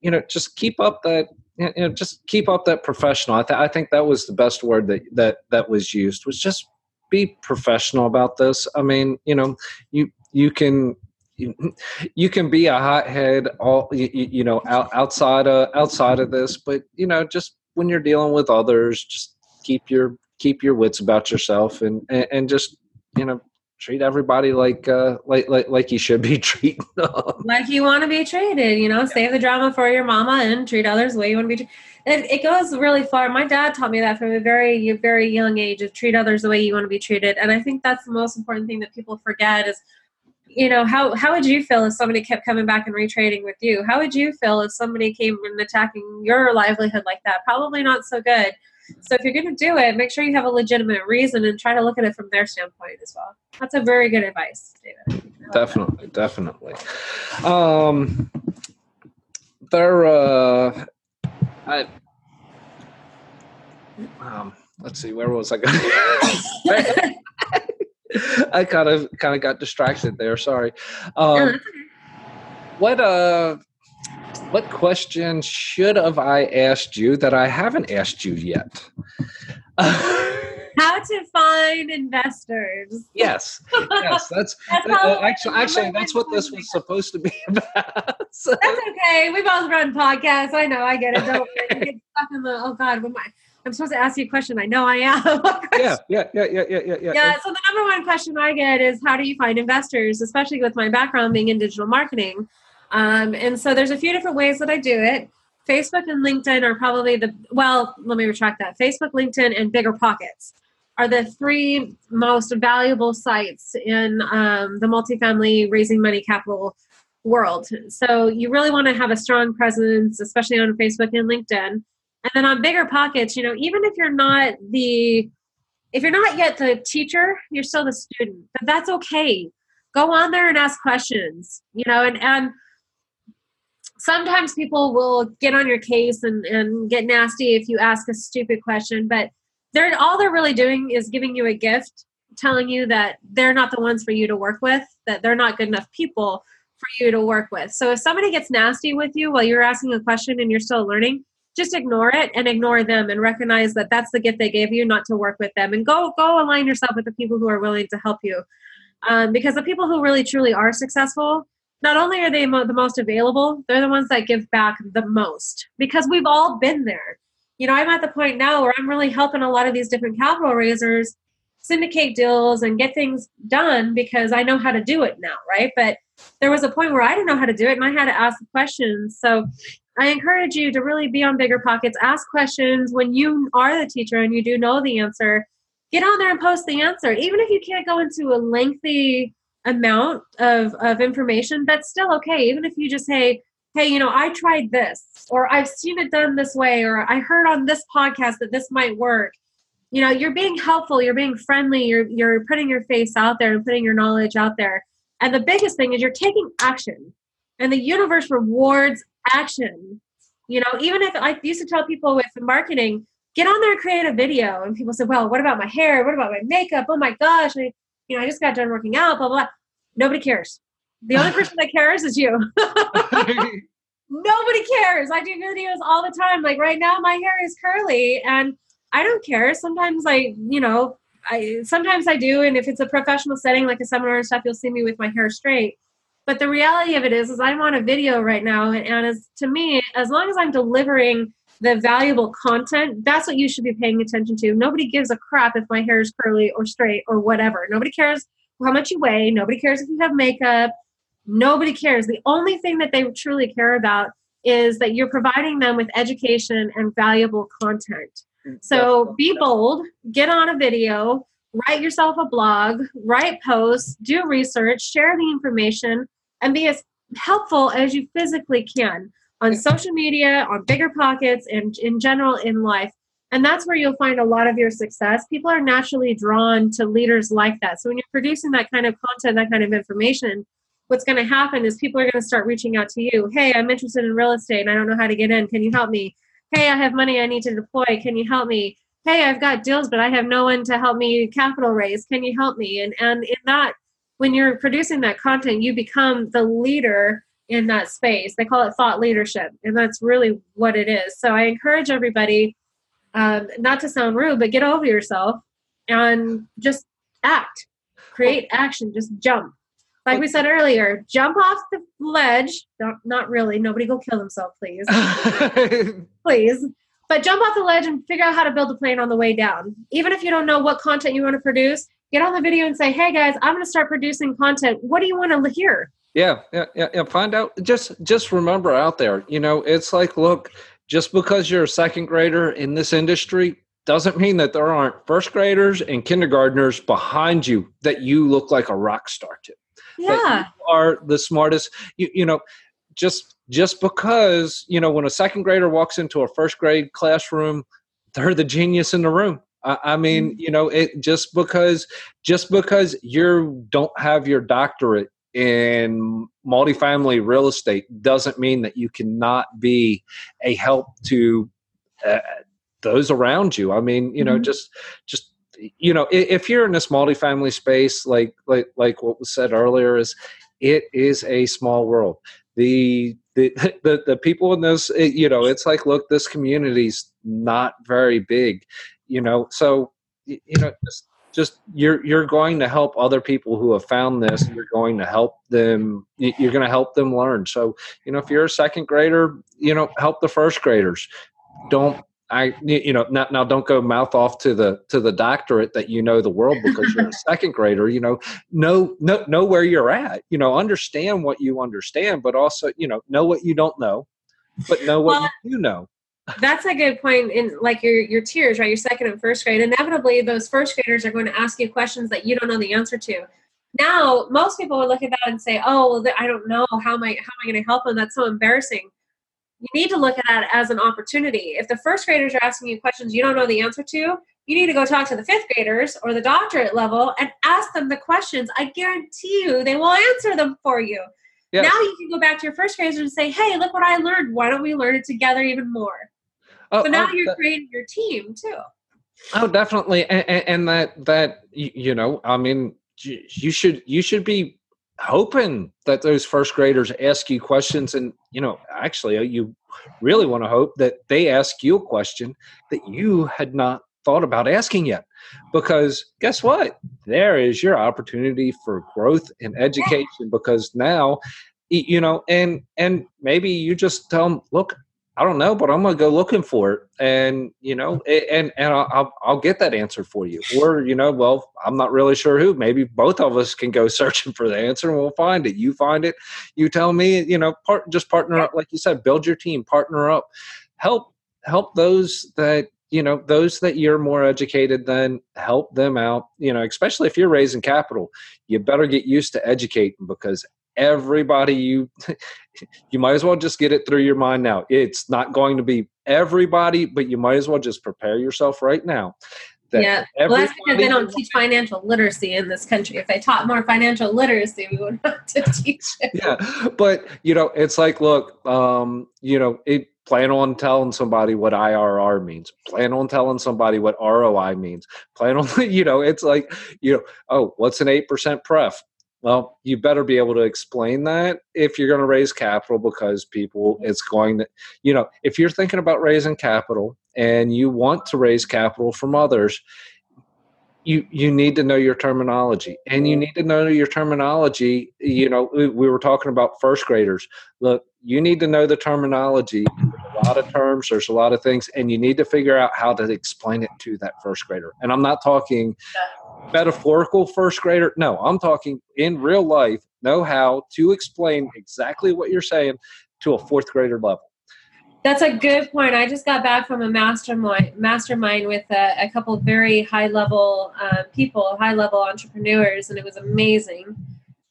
you know just keep up that you know, just keep up that professional. I, th- I think that was the best word that that that was used was just be professional about this. I mean, you know, you you can you, you can be a hothead all you, you know out, outside of outside of this, but you know, just when you're dealing with others, just keep your keep your wits about yourself and and, and just you know treat everybody like uh like like like you should be treated like you want to be treated you know yeah. save the drama for your mama and treat others the way you want to be treated it, it goes really far. My dad taught me that from a very very young age of treat others the way you want to be treated. And i think that's the most important thing that people forget is you know how how would you feel if somebody kept coming back and retrading with you? How would you feel if somebody came and attacking your livelihood like that? Probably not so good so if you're going to do it, make sure you have a legitimate reason and try to look at it from their standpoint as well. That's a very good advice, David. Definitely, definitely. Um, there, uh, I, um, let's see, where was I going? I kind of kind of got distracted there. Sorry. Um, what uh what question should have I asked you that I haven't asked you yet? How to find investors. Yes, yes, that's, that's uh, actually actually that's what this was supposed to be about. So. That's okay. We both run podcasts. I know. I get it. Don't get stuck in the oh god. What am I? I'm supposed to ask you a question. I know I am. yeah, yeah, yeah, yeah, yeah, yeah. Yeah. So the number one question I get is how do you find investors, especially with my background being in digital marketing. Um, and so there's a few different ways that I do it. Facebook and LinkedIn are probably the, well, let me retract that. Facebook, LinkedIn, and Bigger Pockets are the three most valuable sites in um, the multifamily raising money capital world. So you really want to have a strong presence, especially on Facebook and LinkedIn. And then on Bigger Pockets, you know, even if you're not the, if you're not yet the teacher, you're still the student, but that's okay. Go on there and ask questions, you know, and, and, sometimes people will get on your case and, and get nasty if you ask a stupid question, but they're all they're really doing is giving you a gift, telling you that they're not the ones for you to work with, that they're not good enough people for you to work with. So if somebody gets nasty with you while you're asking a question and you're still learning, just ignore it and ignore them and recognize that that's the gift they gave you not to work with them and go go align yourself with the people who are willing to help you um, because the people who really truly are successful not only are they mo- the most available, they're the ones that give back the most because we've all been there. You know, I'm at the point now where I'm really helping a lot of these different capital raisers syndicate deals and get things done because I know how to do it now, right? But there was a point where I didn't know how to do it and I had to ask questions. So I encourage you to really be on bigger pockets, ask questions when you are the teacher and you do know the answer. Get on there and post the answer. Even if you can't go into a lengthy amount of, of information, that's still okay. Even if you just say, hey, you know, I tried this, or I've seen it done this way, or I heard on this podcast that this might work. You know, you're being helpful, you're being friendly, you're you're putting your face out there and putting your knowledge out there. And the biggest thing is you're taking action. And the universe rewards action. You know, even if I used to tell people with marketing, get on there and create a video. And people said, well, what about my hair? What about my makeup? Oh my gosh. I, you know, I just got done working out, blah, blah, blah. Nobody cares. The only person that cares is you. Nobody cares. I do videos all the time. Like right now, my hair is curly and I don't care. Sometimes I, you know, I sometimes I do. And if it's a professional setting, like a seminar and stuff, you'll see me with my hair straight. But the reality of it is, is I'm on a video right now. And as to me, as long as I'm delivering the valuable content, that's what you should be paying attention to. Nobody gives a crap if my hair is curly or straight or whatever. Nobody cares how much you weigh. Nobody cares if you have makeup. Nobody cares. The only thing that they truly care about is that you're providing them with education and valuable content. Mm, so be bold, get on a video, write yourself a blog, write posts, do research, share the information, and be as helpful as you physically can on social media, on bigger pockets, and in general in life. And that's where you'll find a lot of your success. People are naturally drawn to leaders like that. So when you're producing that kind of content, that kind of information, what's going to happen is people are going to start reaching out to you. Hey, I'm interested in real estate and I don't know how to get in. Can you help me? Hey, I have money I need to deploy. Can you help me? Hey, I've got deals, but I have no one to help me capital raise. Can you help me? And and in that, when you're producing that content, you become the leader in that space. They call it thought leadership, and that's really what it is. So I encourage everybody, um, not to sound rude, but get over yourself and just act, create action, just jump. Like we said earlier, jump off the ledge. Not, not really. Nobody go kill themselves, please. please. But jump off the ledge and figure out how to build a plane on the way down. Even if you don't know what content you want to produce, get on the video and say, hey guys, I'm going to start producing content. What do you want to hear? Yeah, yeah, yeah, yeah. Find out. Just, just remember out there. You know, it's like, look, just because you're a second grader in this industry doesn't mean that there aren't first graders and kindergartners behind you that you look like a rock star to. Yeah, are the smartest. You, you know, just just because you know when a second grader walks into a first grade classroom, they're the genius in the room. I, mean, mm-hmm. you know, it just because just because you don't have your doctorate in multifamily real estate doesn't mean that you cannot be a help to uh, those around you. I mean, you know, mm-hmm. just just you know, if you're in this multifamily space, like like like what was said earlier, is it is a small world. The the the, the people in this, you know, it's like, look, this community's not very big, you know, so you know, just just you're you're going to help other people who have found this. You're going to help them. You're going to help them learn. So you know if you're a second grader you know help the first graders. Don't I you know now, now don't go mouth off to the to the doctorate that you know the world because you're a second grader. You know know know know where you're at. You know understand what you understand but also you know know what you don't know but know what well, you know that's a good point in like your your tiers right? Your second and first grade. Inevitably those first graders are going to ask you questions that you don't know the answer to. Now most people would look at that and say oh well, i don't know. How am i how am i going to help them? That's so embarrassing. You need to look at that as an opportunity. If the first graders are asking you questions you don't know the answer to you need to go talk to the fifth graders or the doctorate level and ask them the questions. I guarantee you they will answer them for you. Yeah. Now you can go back to your first graders and say, hey, look what I learned. Why don't we learn it together even more? Oh, so now oh, you're creating your team too. Oh, definitely, and, and that that you know, I mean, you should you should be hoping that those first graders ask you questions, and you know, actually, uh, you really want to hope that they ask you a question that you had not thought about asking yet. Because guess what? There is your opportunity for growth and education because now you know and and maybe you just tell them look I don't know, but I'm gonna go looking for it, and you know, and and I'll I'll get that answer for you. Or you know, well, I'm not really sure who. Maybe both of us can go searching for the answer, and we'll find it. You find it, you tell me. You know, part just partner up, like you said, build your team, partner up, help help those that you know those that you're more educated than help them out you know especially if you're raising capital you better get used to educating because everybody you you might as well just get it through your mind now it's not going to be everybody but you might as well just prepare yourself right now yeah well that's because they don't teach financial literacy in this country if they taught more financial literacy we would have to teach it yeah but you know it's like look um you know it plan on telling somebody what IRR means. Plan on telling somebody what ROI means. Plan on, you know, it's like, you know, oh, what's an 8% pref? Well, you better be able to explain that if you're going to raise capital because people, mm-hmm. it's going to, you know, if you're thinking about raising capital and you want to raise capital from others, you you need to know your terminology. And you mm-hmm. need to know your terminology you know we, we were talking about first graders. Look you need to know the terminology. There's a lot of terms, there's a lot of things, and you need to figure out how to explain it to that first grader. And I'm not talking metaphorical first grader. No, I'm talking in real life, know how to explain exactly what you're saying to a fourth grader level. That's a good point. I just got back from a mastermind mastermind with a, a couple of very high level uh, people, high level entrepreneurs, and it was amazing.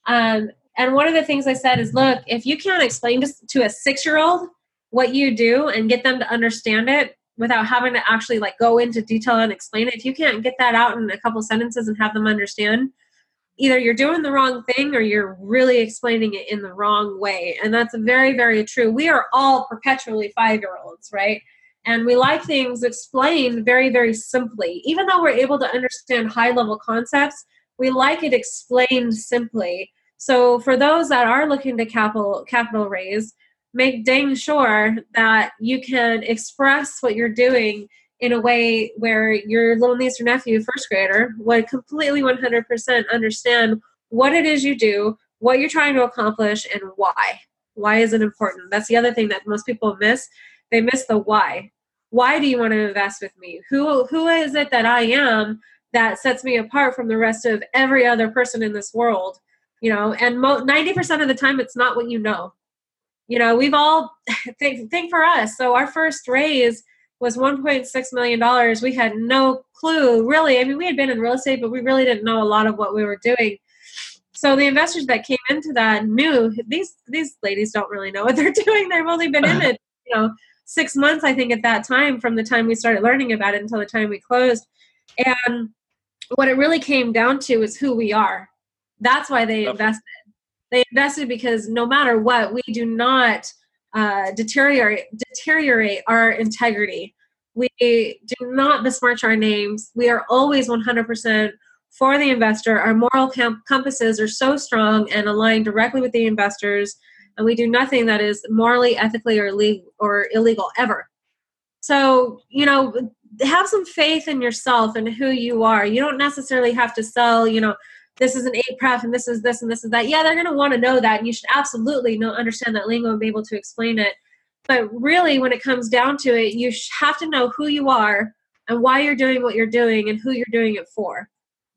Um, and one of the things I said is, look, if you can't explain to, to a six year old what you do and get them to understand it without having to actually like go into detail and explain it, if you can't get that out in a couple sentences and have them understand, either you're doing the wrong thing or you're really explaining it in the wrong way. And that's very, very true. We are all perpetually five year olds, right? And we like things explained very, very simply. Even though we're able to understand high level concepts, we like it explained simply. So for those that are looking to capital capital raise, make dang sure that you can express what you're doing in a way where your little niece or nephew, first grader, would completely 100% understand what it is you do, what you're trying to accomplish, and why. Why is it important? That's the other thing that most people miss. They miss the why. Why do you want to invest with me? Who who is it that I am that sets me apart from the rest of every other person in this world? You know, and mo- 90% of the time it's not what you know. You know, we've all think think for us. So our first raise was 1.6 million dollars. We had no clue really. I mean we had been in real estate but we really didn't know a lot of what we were doing. So the investors that came into that knew these these ladies don't really know what they're doing. They've only been in it you know six months i think at that time from the time we started learning about it until the time we closed. And what it really came down to is who we are. That's why they invested they invested because no matter what we do not uh, deteriorate deteriorate our integrity. We do not besmirch our names. We are always 100% for the investor. Our moral compasses are so strong and aligned directly with the investors, and we do nothing that is morally, ethically, or legal or illegal ever. So you know, have some faith in yourself and who you are. You don't necessarily have to sell, you know, this is an eight pref and this is this and this is that. Yeah, they're going to want to know that, and you should absolutely know understand that lingo and be able to explain it. But really, when it comes down to it, you have to know who you are and why you're doing what you're doing and who you're doing it for.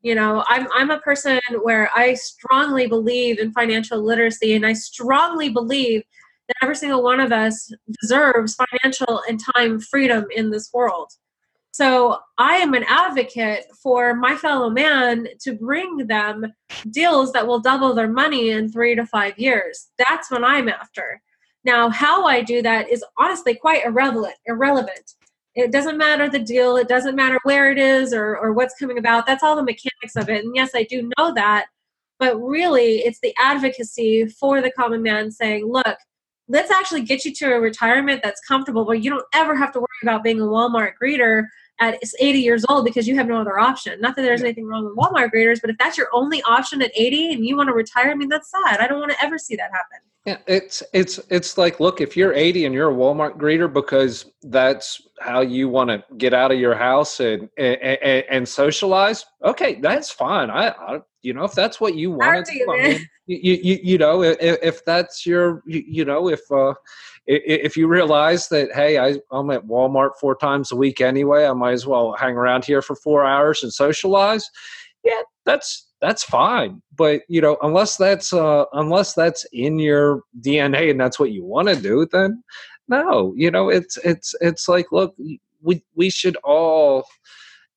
You know, I'm I'm a person where I strongly believe in financial literacy, and I strongly believe that every single one of us deserves financial and time freedom in this world. So I am an advocate for my fellow man to bring them deals that will double their money in three to five years. That's what I'm after. Now, how I do that is honestly quite irrelevant. Irrelevant. It doesn't matter the deal. It doesn't matter where it is or, or what's coming about. That's all the mechanics of it. And yes, I do know that. But really, it's the advocacy for the common man saying, look, let's actually get you to a retirement that's comfortable where you don't ever have to worry about being a Walmart greeter at 80 years old because you have no other option. Not that there's yeah. anything wrong with Walmart greeters, but if that's your only option at 80 and you want to retire, I mean that's sad. I don't want to ever see that happen. Yeah, it's it's it's like look, if you're 80 and you're a Walmart greeter because that's how you want to get out of your house and and, and socialize, okay, that's fine. I, I, you know if that's what you want to do, I mean, you, you you know if, if that's your you, you know if uh if you realize that hey I, i'm at walmart four times a week anyway i might as well hang around here for four hours and socialize. Yeah that's that's fine. But you know unless that's uh unless that's in your dna and that's what you want to do then no you know it's it's it's like look we we should all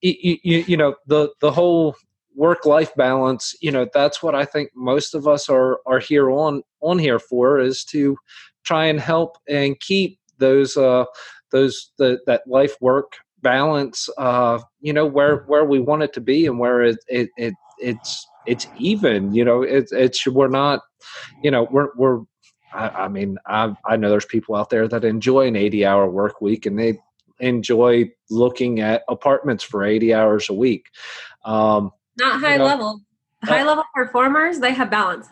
you, you, you know the the whole work life balance you know that's what i think most of us are are here on on here for is to try and help and keep those uh, those the, that life work balance uh, you know where where we want it to be and where it, it, it it's it's even you know it's it's we're not you know we're we're I, I mean I I know there's people out there that enjoy an 80 hour work week and they enjoy looking at apartments for 80 hours a week. Um, not high you know, level high uh, level performers they have balance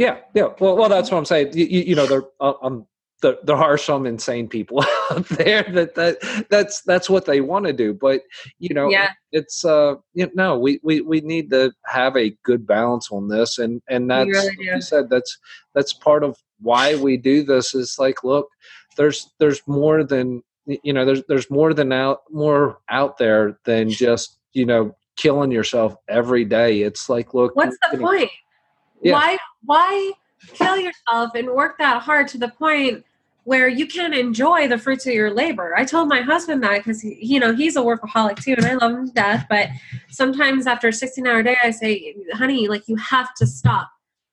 yeah, yeah. Well, well, that's what I'm saying. You, you, know, there, uh, um, there, there are some insane people out there that, that that's that's what they want to do. But you know, yeah. it's uh, you know, no, we, we we need to have a good balance on this, and and that's really like you said that's that's part of why we do this. Is like, look, there's there's more than you know there's there's more than out more out there than just you know killing yourself every day it's like look what's the know, point Yeah. why why kill yourself and work that hard to the point where you can't enjoy the fruits of your labor? I told my husband that because you know he's a workaholic too and i love him to death but sometimes after a 16 hour day i say honey like you have to stop.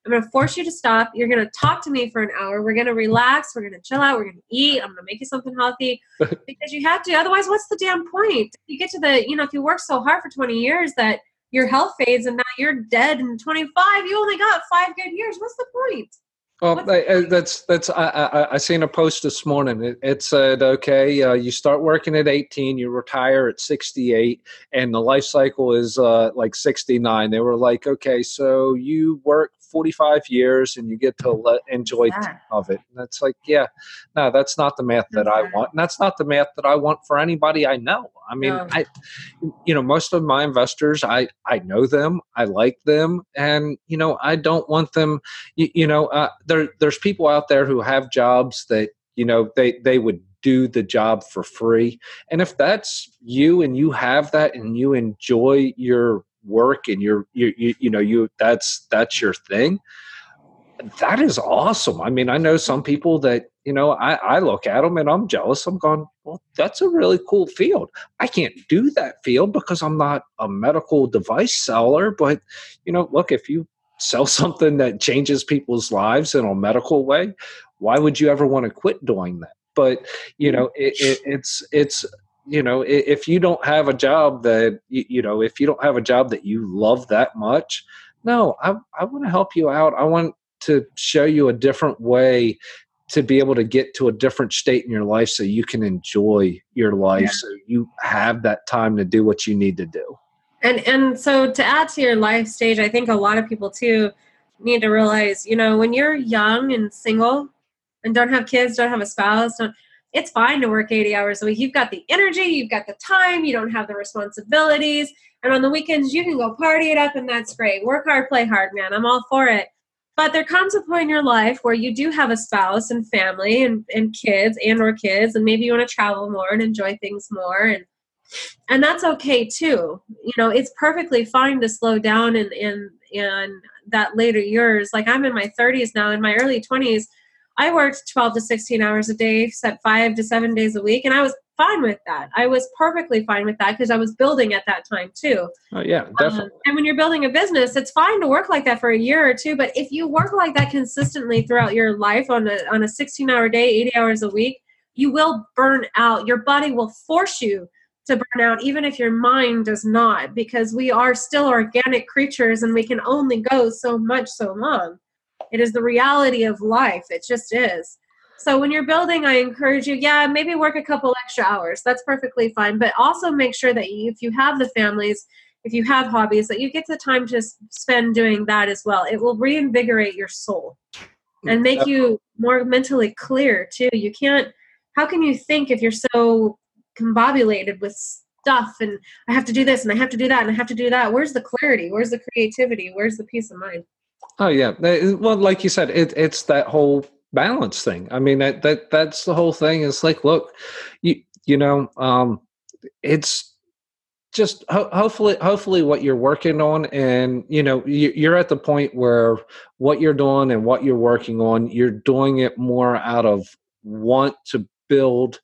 I'm going to force you to stop. You're going to talk to me for an hour. We're going to relax. We're going to chill out. We're going to eat. I'm going to make you something healthy. Because you have to. Otherwise what's the damn point? You get to the you know if you work so hard for 20 years that your health fades and now you're dead in 25 you only got five good years what's the point Well, I- that's that's. I, I I seen a post this morning. It, it said, "Okay, uh, you start working at 18, you retire at 68, and the life cycle is uh, like 69." They were like, "Okay, so you work 45 years and you get to let, enjoy Yeah. of it." And that's like, yeah, no, that's not the math that I want, and that's not the math that I want for anybody I know. I mean, No. I, you know, most of my investors, I I know them, I like them, and you know, I don't want them you, you know uh, there there's people out there who have jobs that you know they they would do the job for free and if that's you and you have that and you enjoy your work and you're you you, you know you that's that's your thing. That is awesome. I mean i know some people that you know i i look at them and i'm jealous. I'm going well that's a really cool field. I can't do that field because i'm not a medical device seller but you know look if you sell something that changes people's lives in a medical way why would you ever want to quit doing that? But you know it, it, it's it's you know if you don't have a job that you, know if you don't have a job that you love that much no i, I want to help you out i want to show you a different way to be able to get to a different state in your life so you can enjoy your life Yeah. so you have that time to do what you need to do and and so to add to your life stage i think a lot of people too need to realize you know when you're young and single and don't have kids don't have a spouse don't it's fine to work 80 hours a week. You've got the energy you've got the time you don't have the responsibilities. And on the weekends you can go party it up and that's great. Work hard play hard man. I'm all for it. But there comes a point in your life where you do have a spouse and family and, and kids and or kids and maybe you want to travel more and enjoy things more and and that's okay too. You know it's perfectly fine to slow down in in in that later years. Like i'm in my 30s now in my early 20s i worked 12 to 16 hours a day set five to seven days a week and i was fine with that i was perfectly fine with that because i was building at that time too oh yeah definitely um, and when you're building a business, it's fine to work like that for a year or two. But if you work like that consistently throughout your life on a on a 16 hour day, 80 hours a week, you will burn out. Your body will force you to burn out, even if your mind does not, because we are still organic creatures and we can only go so much so long. It is the reality of life. It just is. So when you're building, I encourage you, yeah, maybe work a couple extra hours. That's perfectly fine. But also make sure that you, if you have the families, if you have hobbies, that you get the time to spend doing that as well. It will reinvigorate your soul and make you more mentally clear too. You can't. How can you think if you're so combobulated with stuff and I have to do this and I have to do that and I have to do that? Where's the clarity? Where's the creativity? Where's the peace of mind? Oh yeah. Well, like you said, it, it's that whole balance thing. I mean, that that that's the whole thing. It's like, look, you you know, um, it's just ho- hopefully hopefully what you're working on, and you know, you, you're at the point where what you're doing and what you're working on, you're doing it more out of want to build,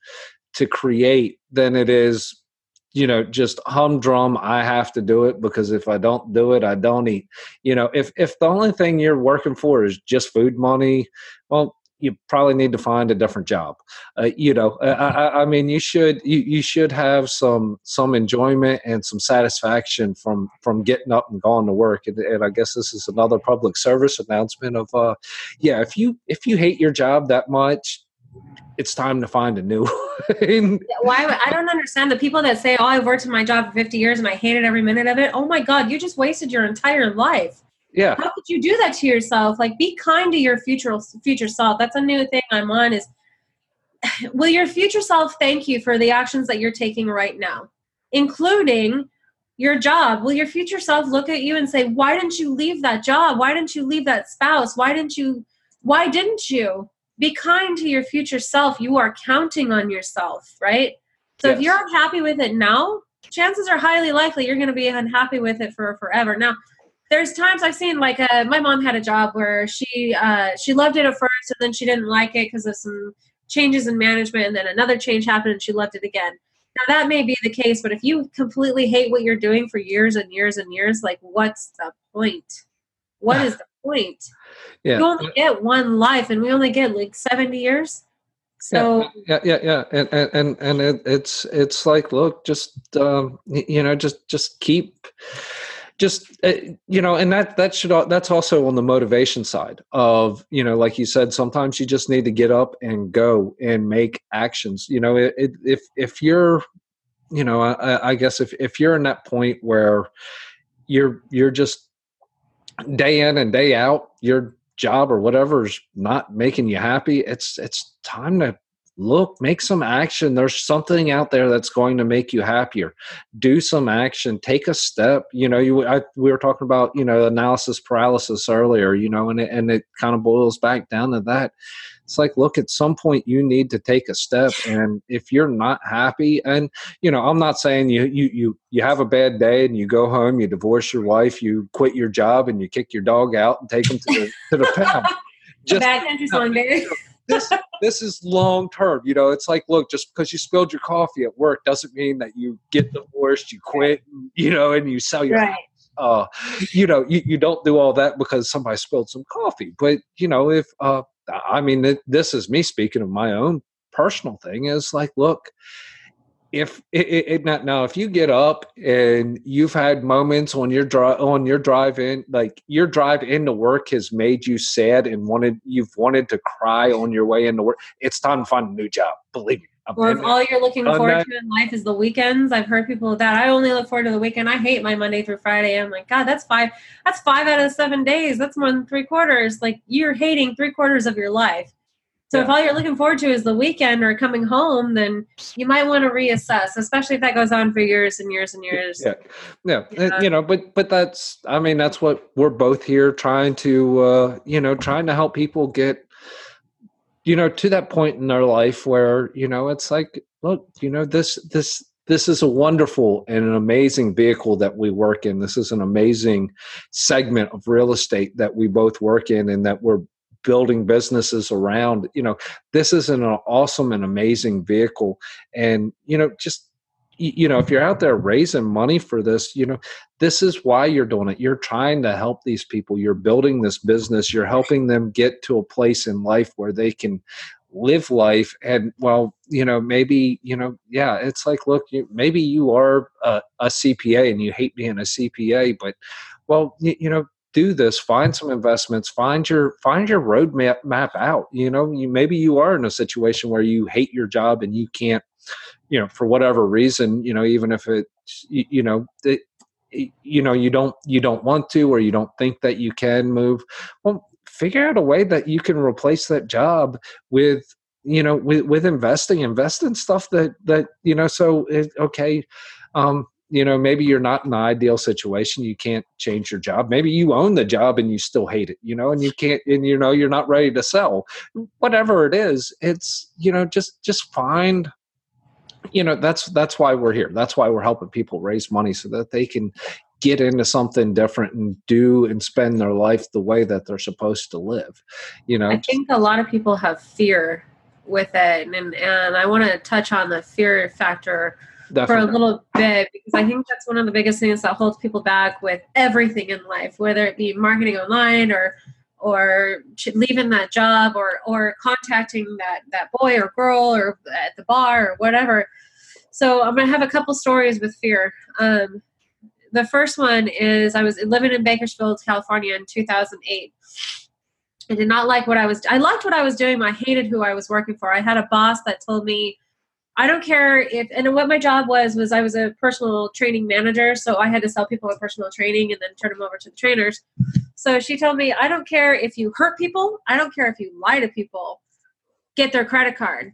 to create, than it is you know just humdrum i have to do it because if i don't do it i don't eat. You know if if the only thing you're working for is just food money well you probably need to find a different job. Uh, you know I, I, I mean you should you, you should have some some enjoyment and some satisfaction from from getting up and going to work. And, and i guess this is another public service announcement of uh yeah if you if you hate your job that much it's time to find a new one Why? I don't understand the people that say, "Oh, I've worked in my job for 50 years and I hated every minute of it." Oh my God, you just wasted your entire life. yeah How could you do that to yourself? Like, be kind to your future future self. That's a new thing I'm on. Is will your future self thank you for the actions that you're taking right now, including your job? Will your future self look at you and say, "Why didn't you leave that job? Why didn't you leave that spouse? Why didn't you? Why didn't you?" Be kind to your future self. You are counting on yourself, right? So yes. if you're unhappy with it now, chances are highly likely you're going to be unhappy with it for forever. Now, there's times I've seen like uh, my mom had a job where she uh, she loved it at first and then she didn't like it because of some changes in management and then another change happened and she loved it again. Now that may be the case, but if you completely hate what you're doing for years and years and years, like what's the point? What is the point? Yeah. You only get one life and we only get like 70 years. So yeah, yeah, yeah, yeah. and and and it, it's it's like, look, just um, you know, just just keep just uh, you know and that that should that's also on the motivation side of you know like you said sometimes you just need to get up and go and make actions you know it, if if you're you know I, I guess if if you're in that point where you're you're just day in and day out your job or whatever is not making you happy it's it's time to look make some action. There's something out there that's going to make you happier. Do some action. Take a step. You know you I, we were talking about you know analysis paralysis earlier you know and it, and it kind of boils back down to that. It's like look at some point you need to take a step and if you're not happy and you know i'm not saying you you you you have a bad day and you go home you divorce your wife you quit your job and you kick your dog out and take him to the to the pound just bad country song this this is long term. You know, it's like, look, just because you spilled your coffee at work doesn't mean that you get divorced, you quit, you know, and you sell your right. Uh, you know, you, you don't do all that because somebody spilled some coffee. But you know, if uh, I mean, this is me speaking of my own personal thing. Is like, look, if it, it, it, now if you get up and you've had moments on your drive on your drive in like your drive into work has made you sad and wanted you've wanted to cry on your way into work it's time to find a new job believe me I'm or if all you're looking forward that. to in life is the weekends i've heard people that i only look forward to the weekend i hate my monday through friday i'm like god that's five that's five out of seven days that's more than three quarters like you're hating three quarters of your life so yeah. if all you're looking forward to is the weekend or coming home, then you might want to reassess, especially if that goes on for years and years and years. Yeah, yeah, yeah. you know, but but that's I mean that's what we're both here trying to uh, you know trying to help people get you know to that point in their life where you know it's like look you know this this this is a wonderful and an amazing vehicle that we work in. This is an amazing segment of real estate that we both work in and that we're building businesses around you know this is an awesome and amazing vehicle. And you know just you know if you're out there raising money for this you know this is why you're doing it. You're trying to help these people. You're building this business. You're helping them get to a place in life where they can live life. And well you know maybe you know yeah it's like look you, maybe you are a, a cpa and you hate being a cpa but well you, you know do this find some investments find your find your roadmap map out you know you maybe you are in a situation where you hate your job and you can't you know for whatever reason you know even if it you, you know it, you know you don't you don't want to or you don't think that you can move well figure out a way that you can replace that job with you know with with investing invest in stuff that that you know so it, okay um you know maybe you're not in the ideal situation you can't change your job. Maybe you own the job and you still hate it you know and you can't and you know you're not ready to sell. Whatever it is it's you know just just find you know that's that's why we're here. That's why we're helping people raise money so that they can get into something different and do and spend their life the way that they're supposed to live you know? I think a lot of people have fear with it and and i want to touch on the fear factor Definitely. for a little bit because I think that's one of the biggest things that holds people back with everything in life, whether it be marketing online or or leaving that job or or contacting that that boy or girl or at the bar or whatever. So I'm gonna have a couple stories with fear. Um, the first one is I was living in Bakersfield, California in 2008. I did not like what I was. I liked what I was doing. I hated who I was working for. I had a boss that told me I don't care if, and what my job was, was I was a personal training manager. So I had to sell people on personal training and then turn them over to the trainers. So she told me, I don't care if you hurt people. I don't care if you lie to people. Get their credit card.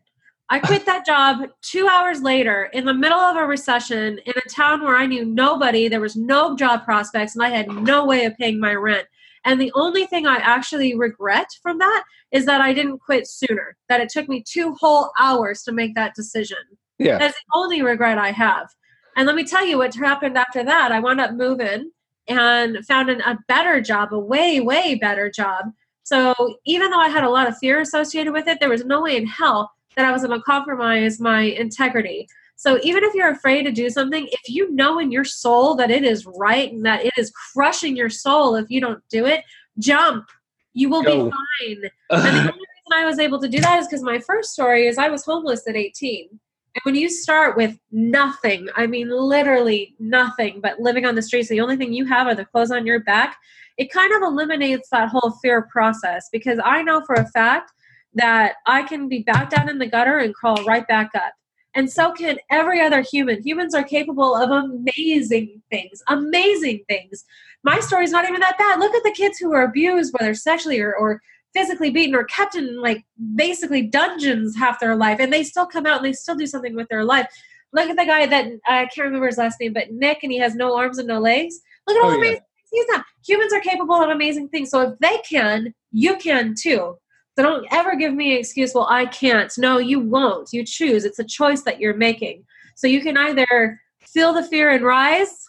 I quit that job two hours later in the middle of a recession in a town where I knew nobody. There was no job prospects and I had no way of paying my rent. And the only thing I actually regret from that is that I didn't quit sooner, that it took me two whole hours to make that decision. Yeah. That's the only regret I have. And let me tell you what happened after that. I wound up moving and found an, a better job, a way, way better job. So even though I had a lot of fear associated with it, there was no way in hell that I was going to compromise my integrity. So even if you're afraid to do something, if you know in your soul that it is right and that it is crushing your soul if you don't do it, jump. You will Go. be fine. and the only reason I was able to do that is because my first story is I was homeless at 18. And when you start with nothing, I mean literally nothing, but living on the streets, the only thing you have are the clothes on your back, it kind of eliminates that whole fear process because I know for a fact that I can be back down in the gutter and crawl right back up and so can every other human. Humans are capable of amazing things, amazing things. My story's not even that bad. Look at the kids who are abused, whether sexually or, or physically beaten or kept in like basically dungeons half their life, and they still come out and they still do something with their life. Look at the guy that I can't remember his last name, but Nick, and he has no arms and no legs. Look at all oh, the amazing things he's done. Humans are capable of amazing things. So if they can, you can too. So don't ever give me an excuse, well, I can't. No, you won't. You choose. It's a choice that you're making. So you can either feel the fear and rise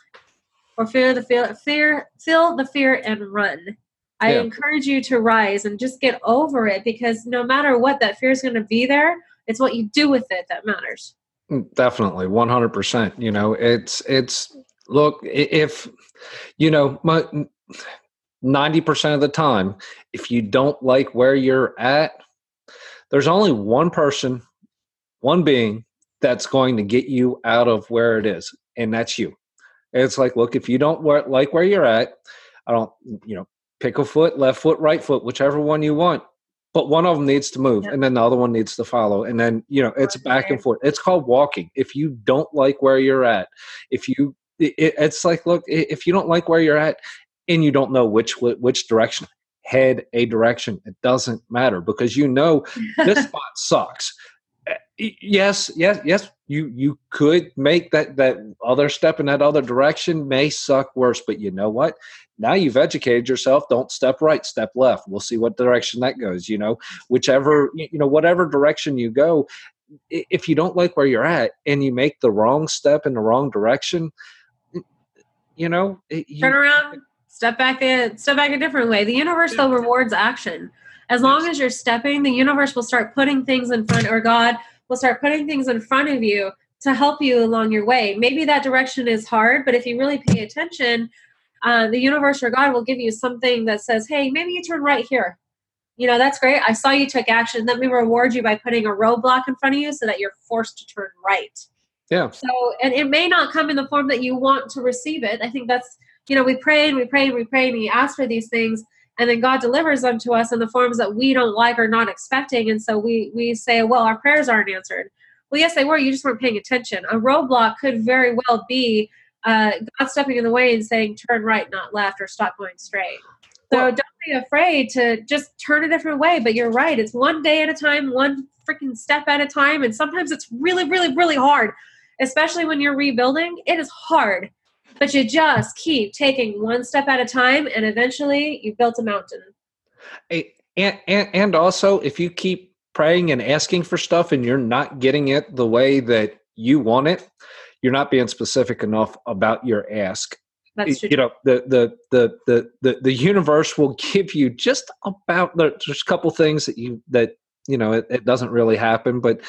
or feel the fear, fear feel the fear and run. I yeah. encourage you to rise and just get over it because no matter what, that fear is going to be there. It's what you do with it that matters. Mm, definitely, one hundred percent. You know, it's it's look if you know my 90% of the time, if you don't like where you're at, there's only one person, one being that's going to get you out of where it is, and that's you. it's like, look, if you don't like where you're at, I don't, you know, pick a foot, left foot, right foot, whichever one you want. But one of them needs to move, yep. and then the other one needs to follow, and then you know it's back and forth. It's called walking. If you don't like where you're at, if you it, it's like look if you don't like where you're at and you don't know which which direction head a direction it doesn't matter because you know this spot sucks. Eh, yes yes yes you you could make that that other step in that other direction may suck worse but you know what? Now you've educated yourself don't step right step left. We'll see what direction that goes you know? Whichever you know whatever direction you go if you don't like where you're at and you make the wrong step in the wrong direction you know you, turn around step back a step back a different way. The universe though rewards action. As long as you're stepping the universe will start putting things in front or god will start putting things in front of you to help you along your way. Maybe that direction is hard but if you really pay attention uh, the universe or god will give you something that says hey maybe you turn right here. You know that's great. I saw you took action. Let me reward you by putting a roadblock in front of you so that you're forced to turn right. Yeah. So and it may not come in the form that you want to receive it. I think that's you know, we pray and we pray and we pray and we ask for these things, and then God delivers them to us in the forms that we don't like or not expecting. And so we we say, well, our prayers aren't answered. Well, yes, they were. You just weren't paying attention. A roadblock could very well be uh, God stepping in the way and saying, turn right, not left, or stop going straight. So well, don't be afraid to just turn a different way. But you're right. It's one day at a time, one freaking step at a time. And sometimes it's really, really, really hard, especially when you're rebuilding. It is hard but you just keep taking one step at a time and eventually you built a mountain and, and and also if you keep praying and asking for stuff and you're not getting it the way that you want it you're not being specific enough about your ask That's true. you know the, the the the the the universe will give you just about there's a couple things that you that you know it, it doesn't really happen but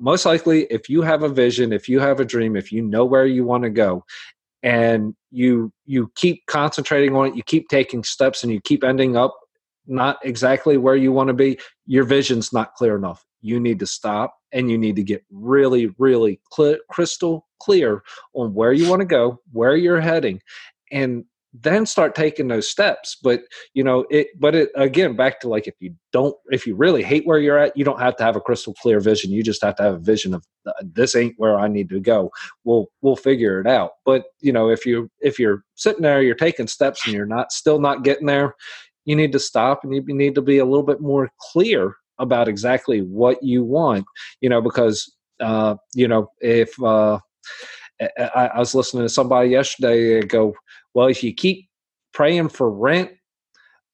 most likely if you have a vision if you have a dream if you know where you want to go and you you keep concentrating on it you keep taking steps and you keep ending up not exactly where you want to be your vision's not clear enough. You need to stop and you need to get really really crystal clear on where you want to go where you're heading and then start taking those steps. But you know it but it again back to like if you don't if you really hate where you're at you don't have to have a crystal clear vision. You just have to have a vision of uh, this ain't where i need to go. We'll we'll figure it out. But you know if you if you're sitting there you're taking steps and you're not still not getting there you need to stop and you need to be a little bit more clear about exactly what you want you know because uh you know if uh I, I was listening to somebody yesterday go well, if you keep praying for rent,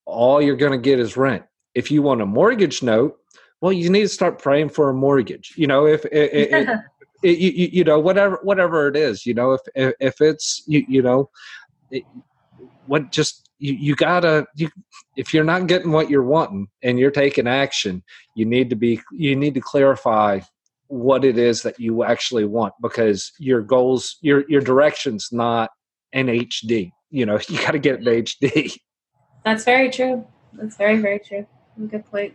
all you're going to get is rent. If you want a mortgage note, well, you need to start praying for a mortgage. You know, if it, it, it, it you, you know whatever whatever it is, you know, if if, if it's you you know, what just you, you gotta you, if you're not getting what you're wanting and you're taking action, you need to be you need to clarify what it is that you actually want because your goals your your direction's not in HD. You know, you got to get it in HD. That's very true. That's very very true. Good point.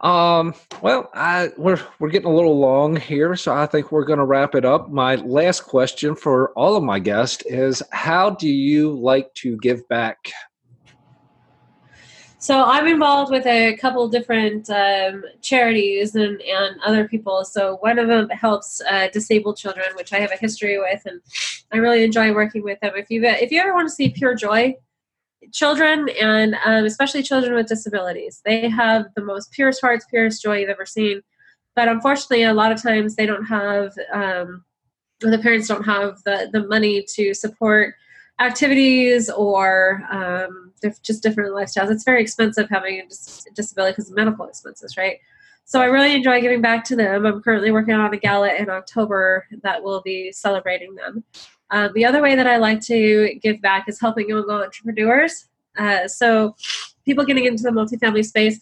Um, well, I we're we're getting a little long here, so I think we're going to wrap it up. My last question for all of my guests is: How do you like to give back? So I'm involved with a couple different um, charities and, and other people. So one of them helps uh, disabled children, which I have a history with, and I really enjoy working with them. If you if you ever want to see pure joy, children and um, especially children with disabilities, they have the most purest hearts, purest joy you've ever seen. But unfortunately, a lot of times they don't have um, the parents don't have the the money to support activities or um, just different lifestyles. It's very expensive having a dis- disability because of medical expenses, right? So I really enjoy giving back to them. I'm currently working on a gala in October that will be celebrating them. Um, the other way that I like to give back is helping young entrepreneurs. Uh, so people getting into the multifamily space,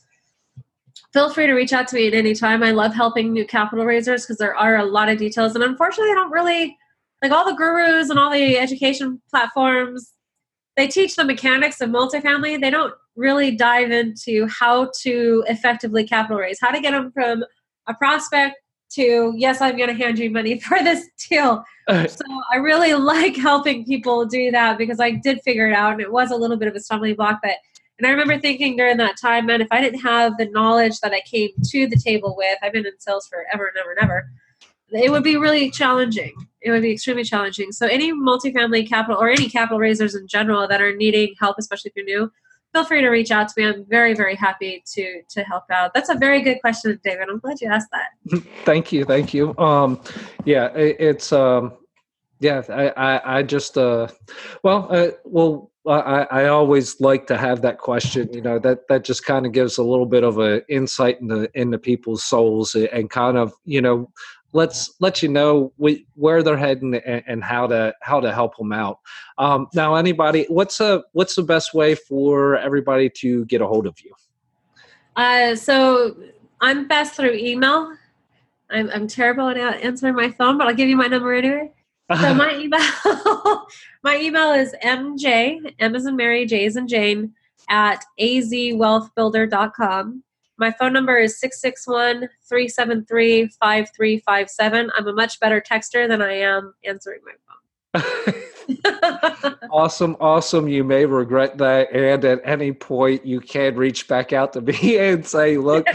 feel free to reach out to me at any time. I love helping new capital raisers because there are a lot of details, and unfortunately, I don't really like all the gurus and all the education platforms they teach the mechanics of multifamily. They don't really dive into how to effectively capital raise how to get them from a prospect to yes i'm going to hand you money for this deal. So i really like helping people do that because i did figure it out and it was a little bit of a stumbling block but and i remember thinking during that time man if i didn't have the knowledge that i came to the table with i've been in sales forever and ever and ever it would be really challenging. It would be extremely challenging. So any multifamily capital or any capital raisers in general that are needing help, especially if you're new, feel free to reach out to me. I'm very, very happy to to help out. That's a very good question, David. I'm glad you asked that. thank you, thank you. Um, yeah, it, it's um, yeah. I I, I just uh, well, uh, well. I, I always like to have that question. You know that that just kind of gives a little bit of a insight into into people's souls and kind of you know let's let you know we, where they're heading and, and, how to how to help them out. Um, now, anybody, what's a what's the best way for everybody to get a hold of you? Uh, so I'm best through email. I'm I'm terrible at answering my phone, but I'll give you my number anyway. So my email my email is mj m as in Mary, J as in Jane at azwealthbuilder.com. My phone number is 661 373 5357. I'm a much better texter than I am answering my phone. awesome, awesome. You may regret that. And at any point, you can reach back out to me and say, look,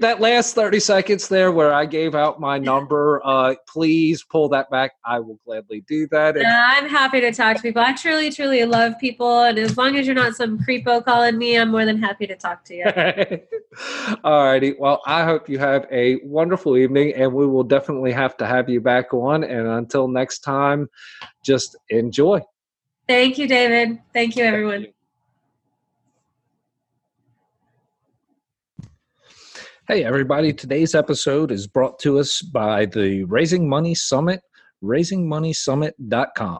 that last 30 seconds there where I gave out my number, uh, please pull that back. I will gladly do that. And- I'm happy to talk to people. I truly, truly love people. And as long as you're not some creepo calling me, I'm more than happy to talk to you. All righty. Well, I hope you have a wonderful evening, and we will definitely have to have you back on. And until next time, just enjoy. Thank you, David. Thank you, everyone. Hey, everybody. Today's episode is brought to us by the Raising Money Summit, raisingmoneysummit.com.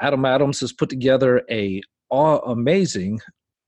Adam Adams has put together a amazing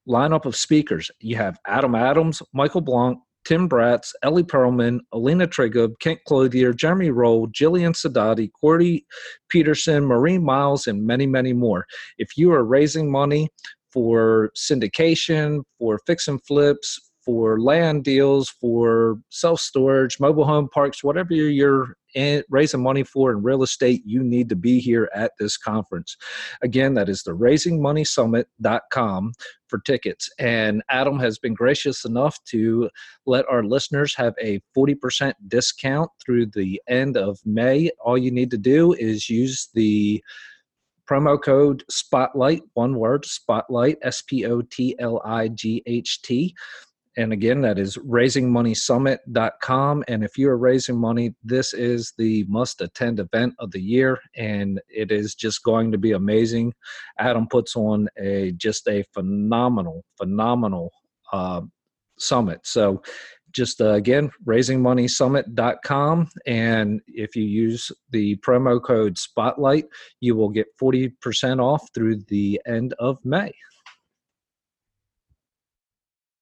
lineup of speakers. You have Adam Adams, Michael Blank, Tim Bratz, Ellie Perlman, Alina Trigub, Kent Clothier, Jeremy Roll, Jillian Sadati, Cordy Peterson, Marie Miles, and many, many more. If you are raising money for syndication, for fix and flips, for land deals, for self storage, mobile home parks, whatever you're in, raising money for in real estate, you need to be here at this conference. Again, that is the raisingmoneysummit.com for tickets. And Adam has been gracious enough to let our listeners have a 40% discount through the end of May. All you need to do is use the promo code spotlight one word spotlight s-p-o-t-l-i-g-h-t and again, that is raisingmoneysummit.com. And if you are raising money, this is the must attend event of the year. And it is just going to be amazing. Adam puts on a just a phenomenal, phenomenal uh, summit. So just uh, again, raisingmoneysummit.com. And if you use the promo code Spotlight, you will get 40% off through the end of May.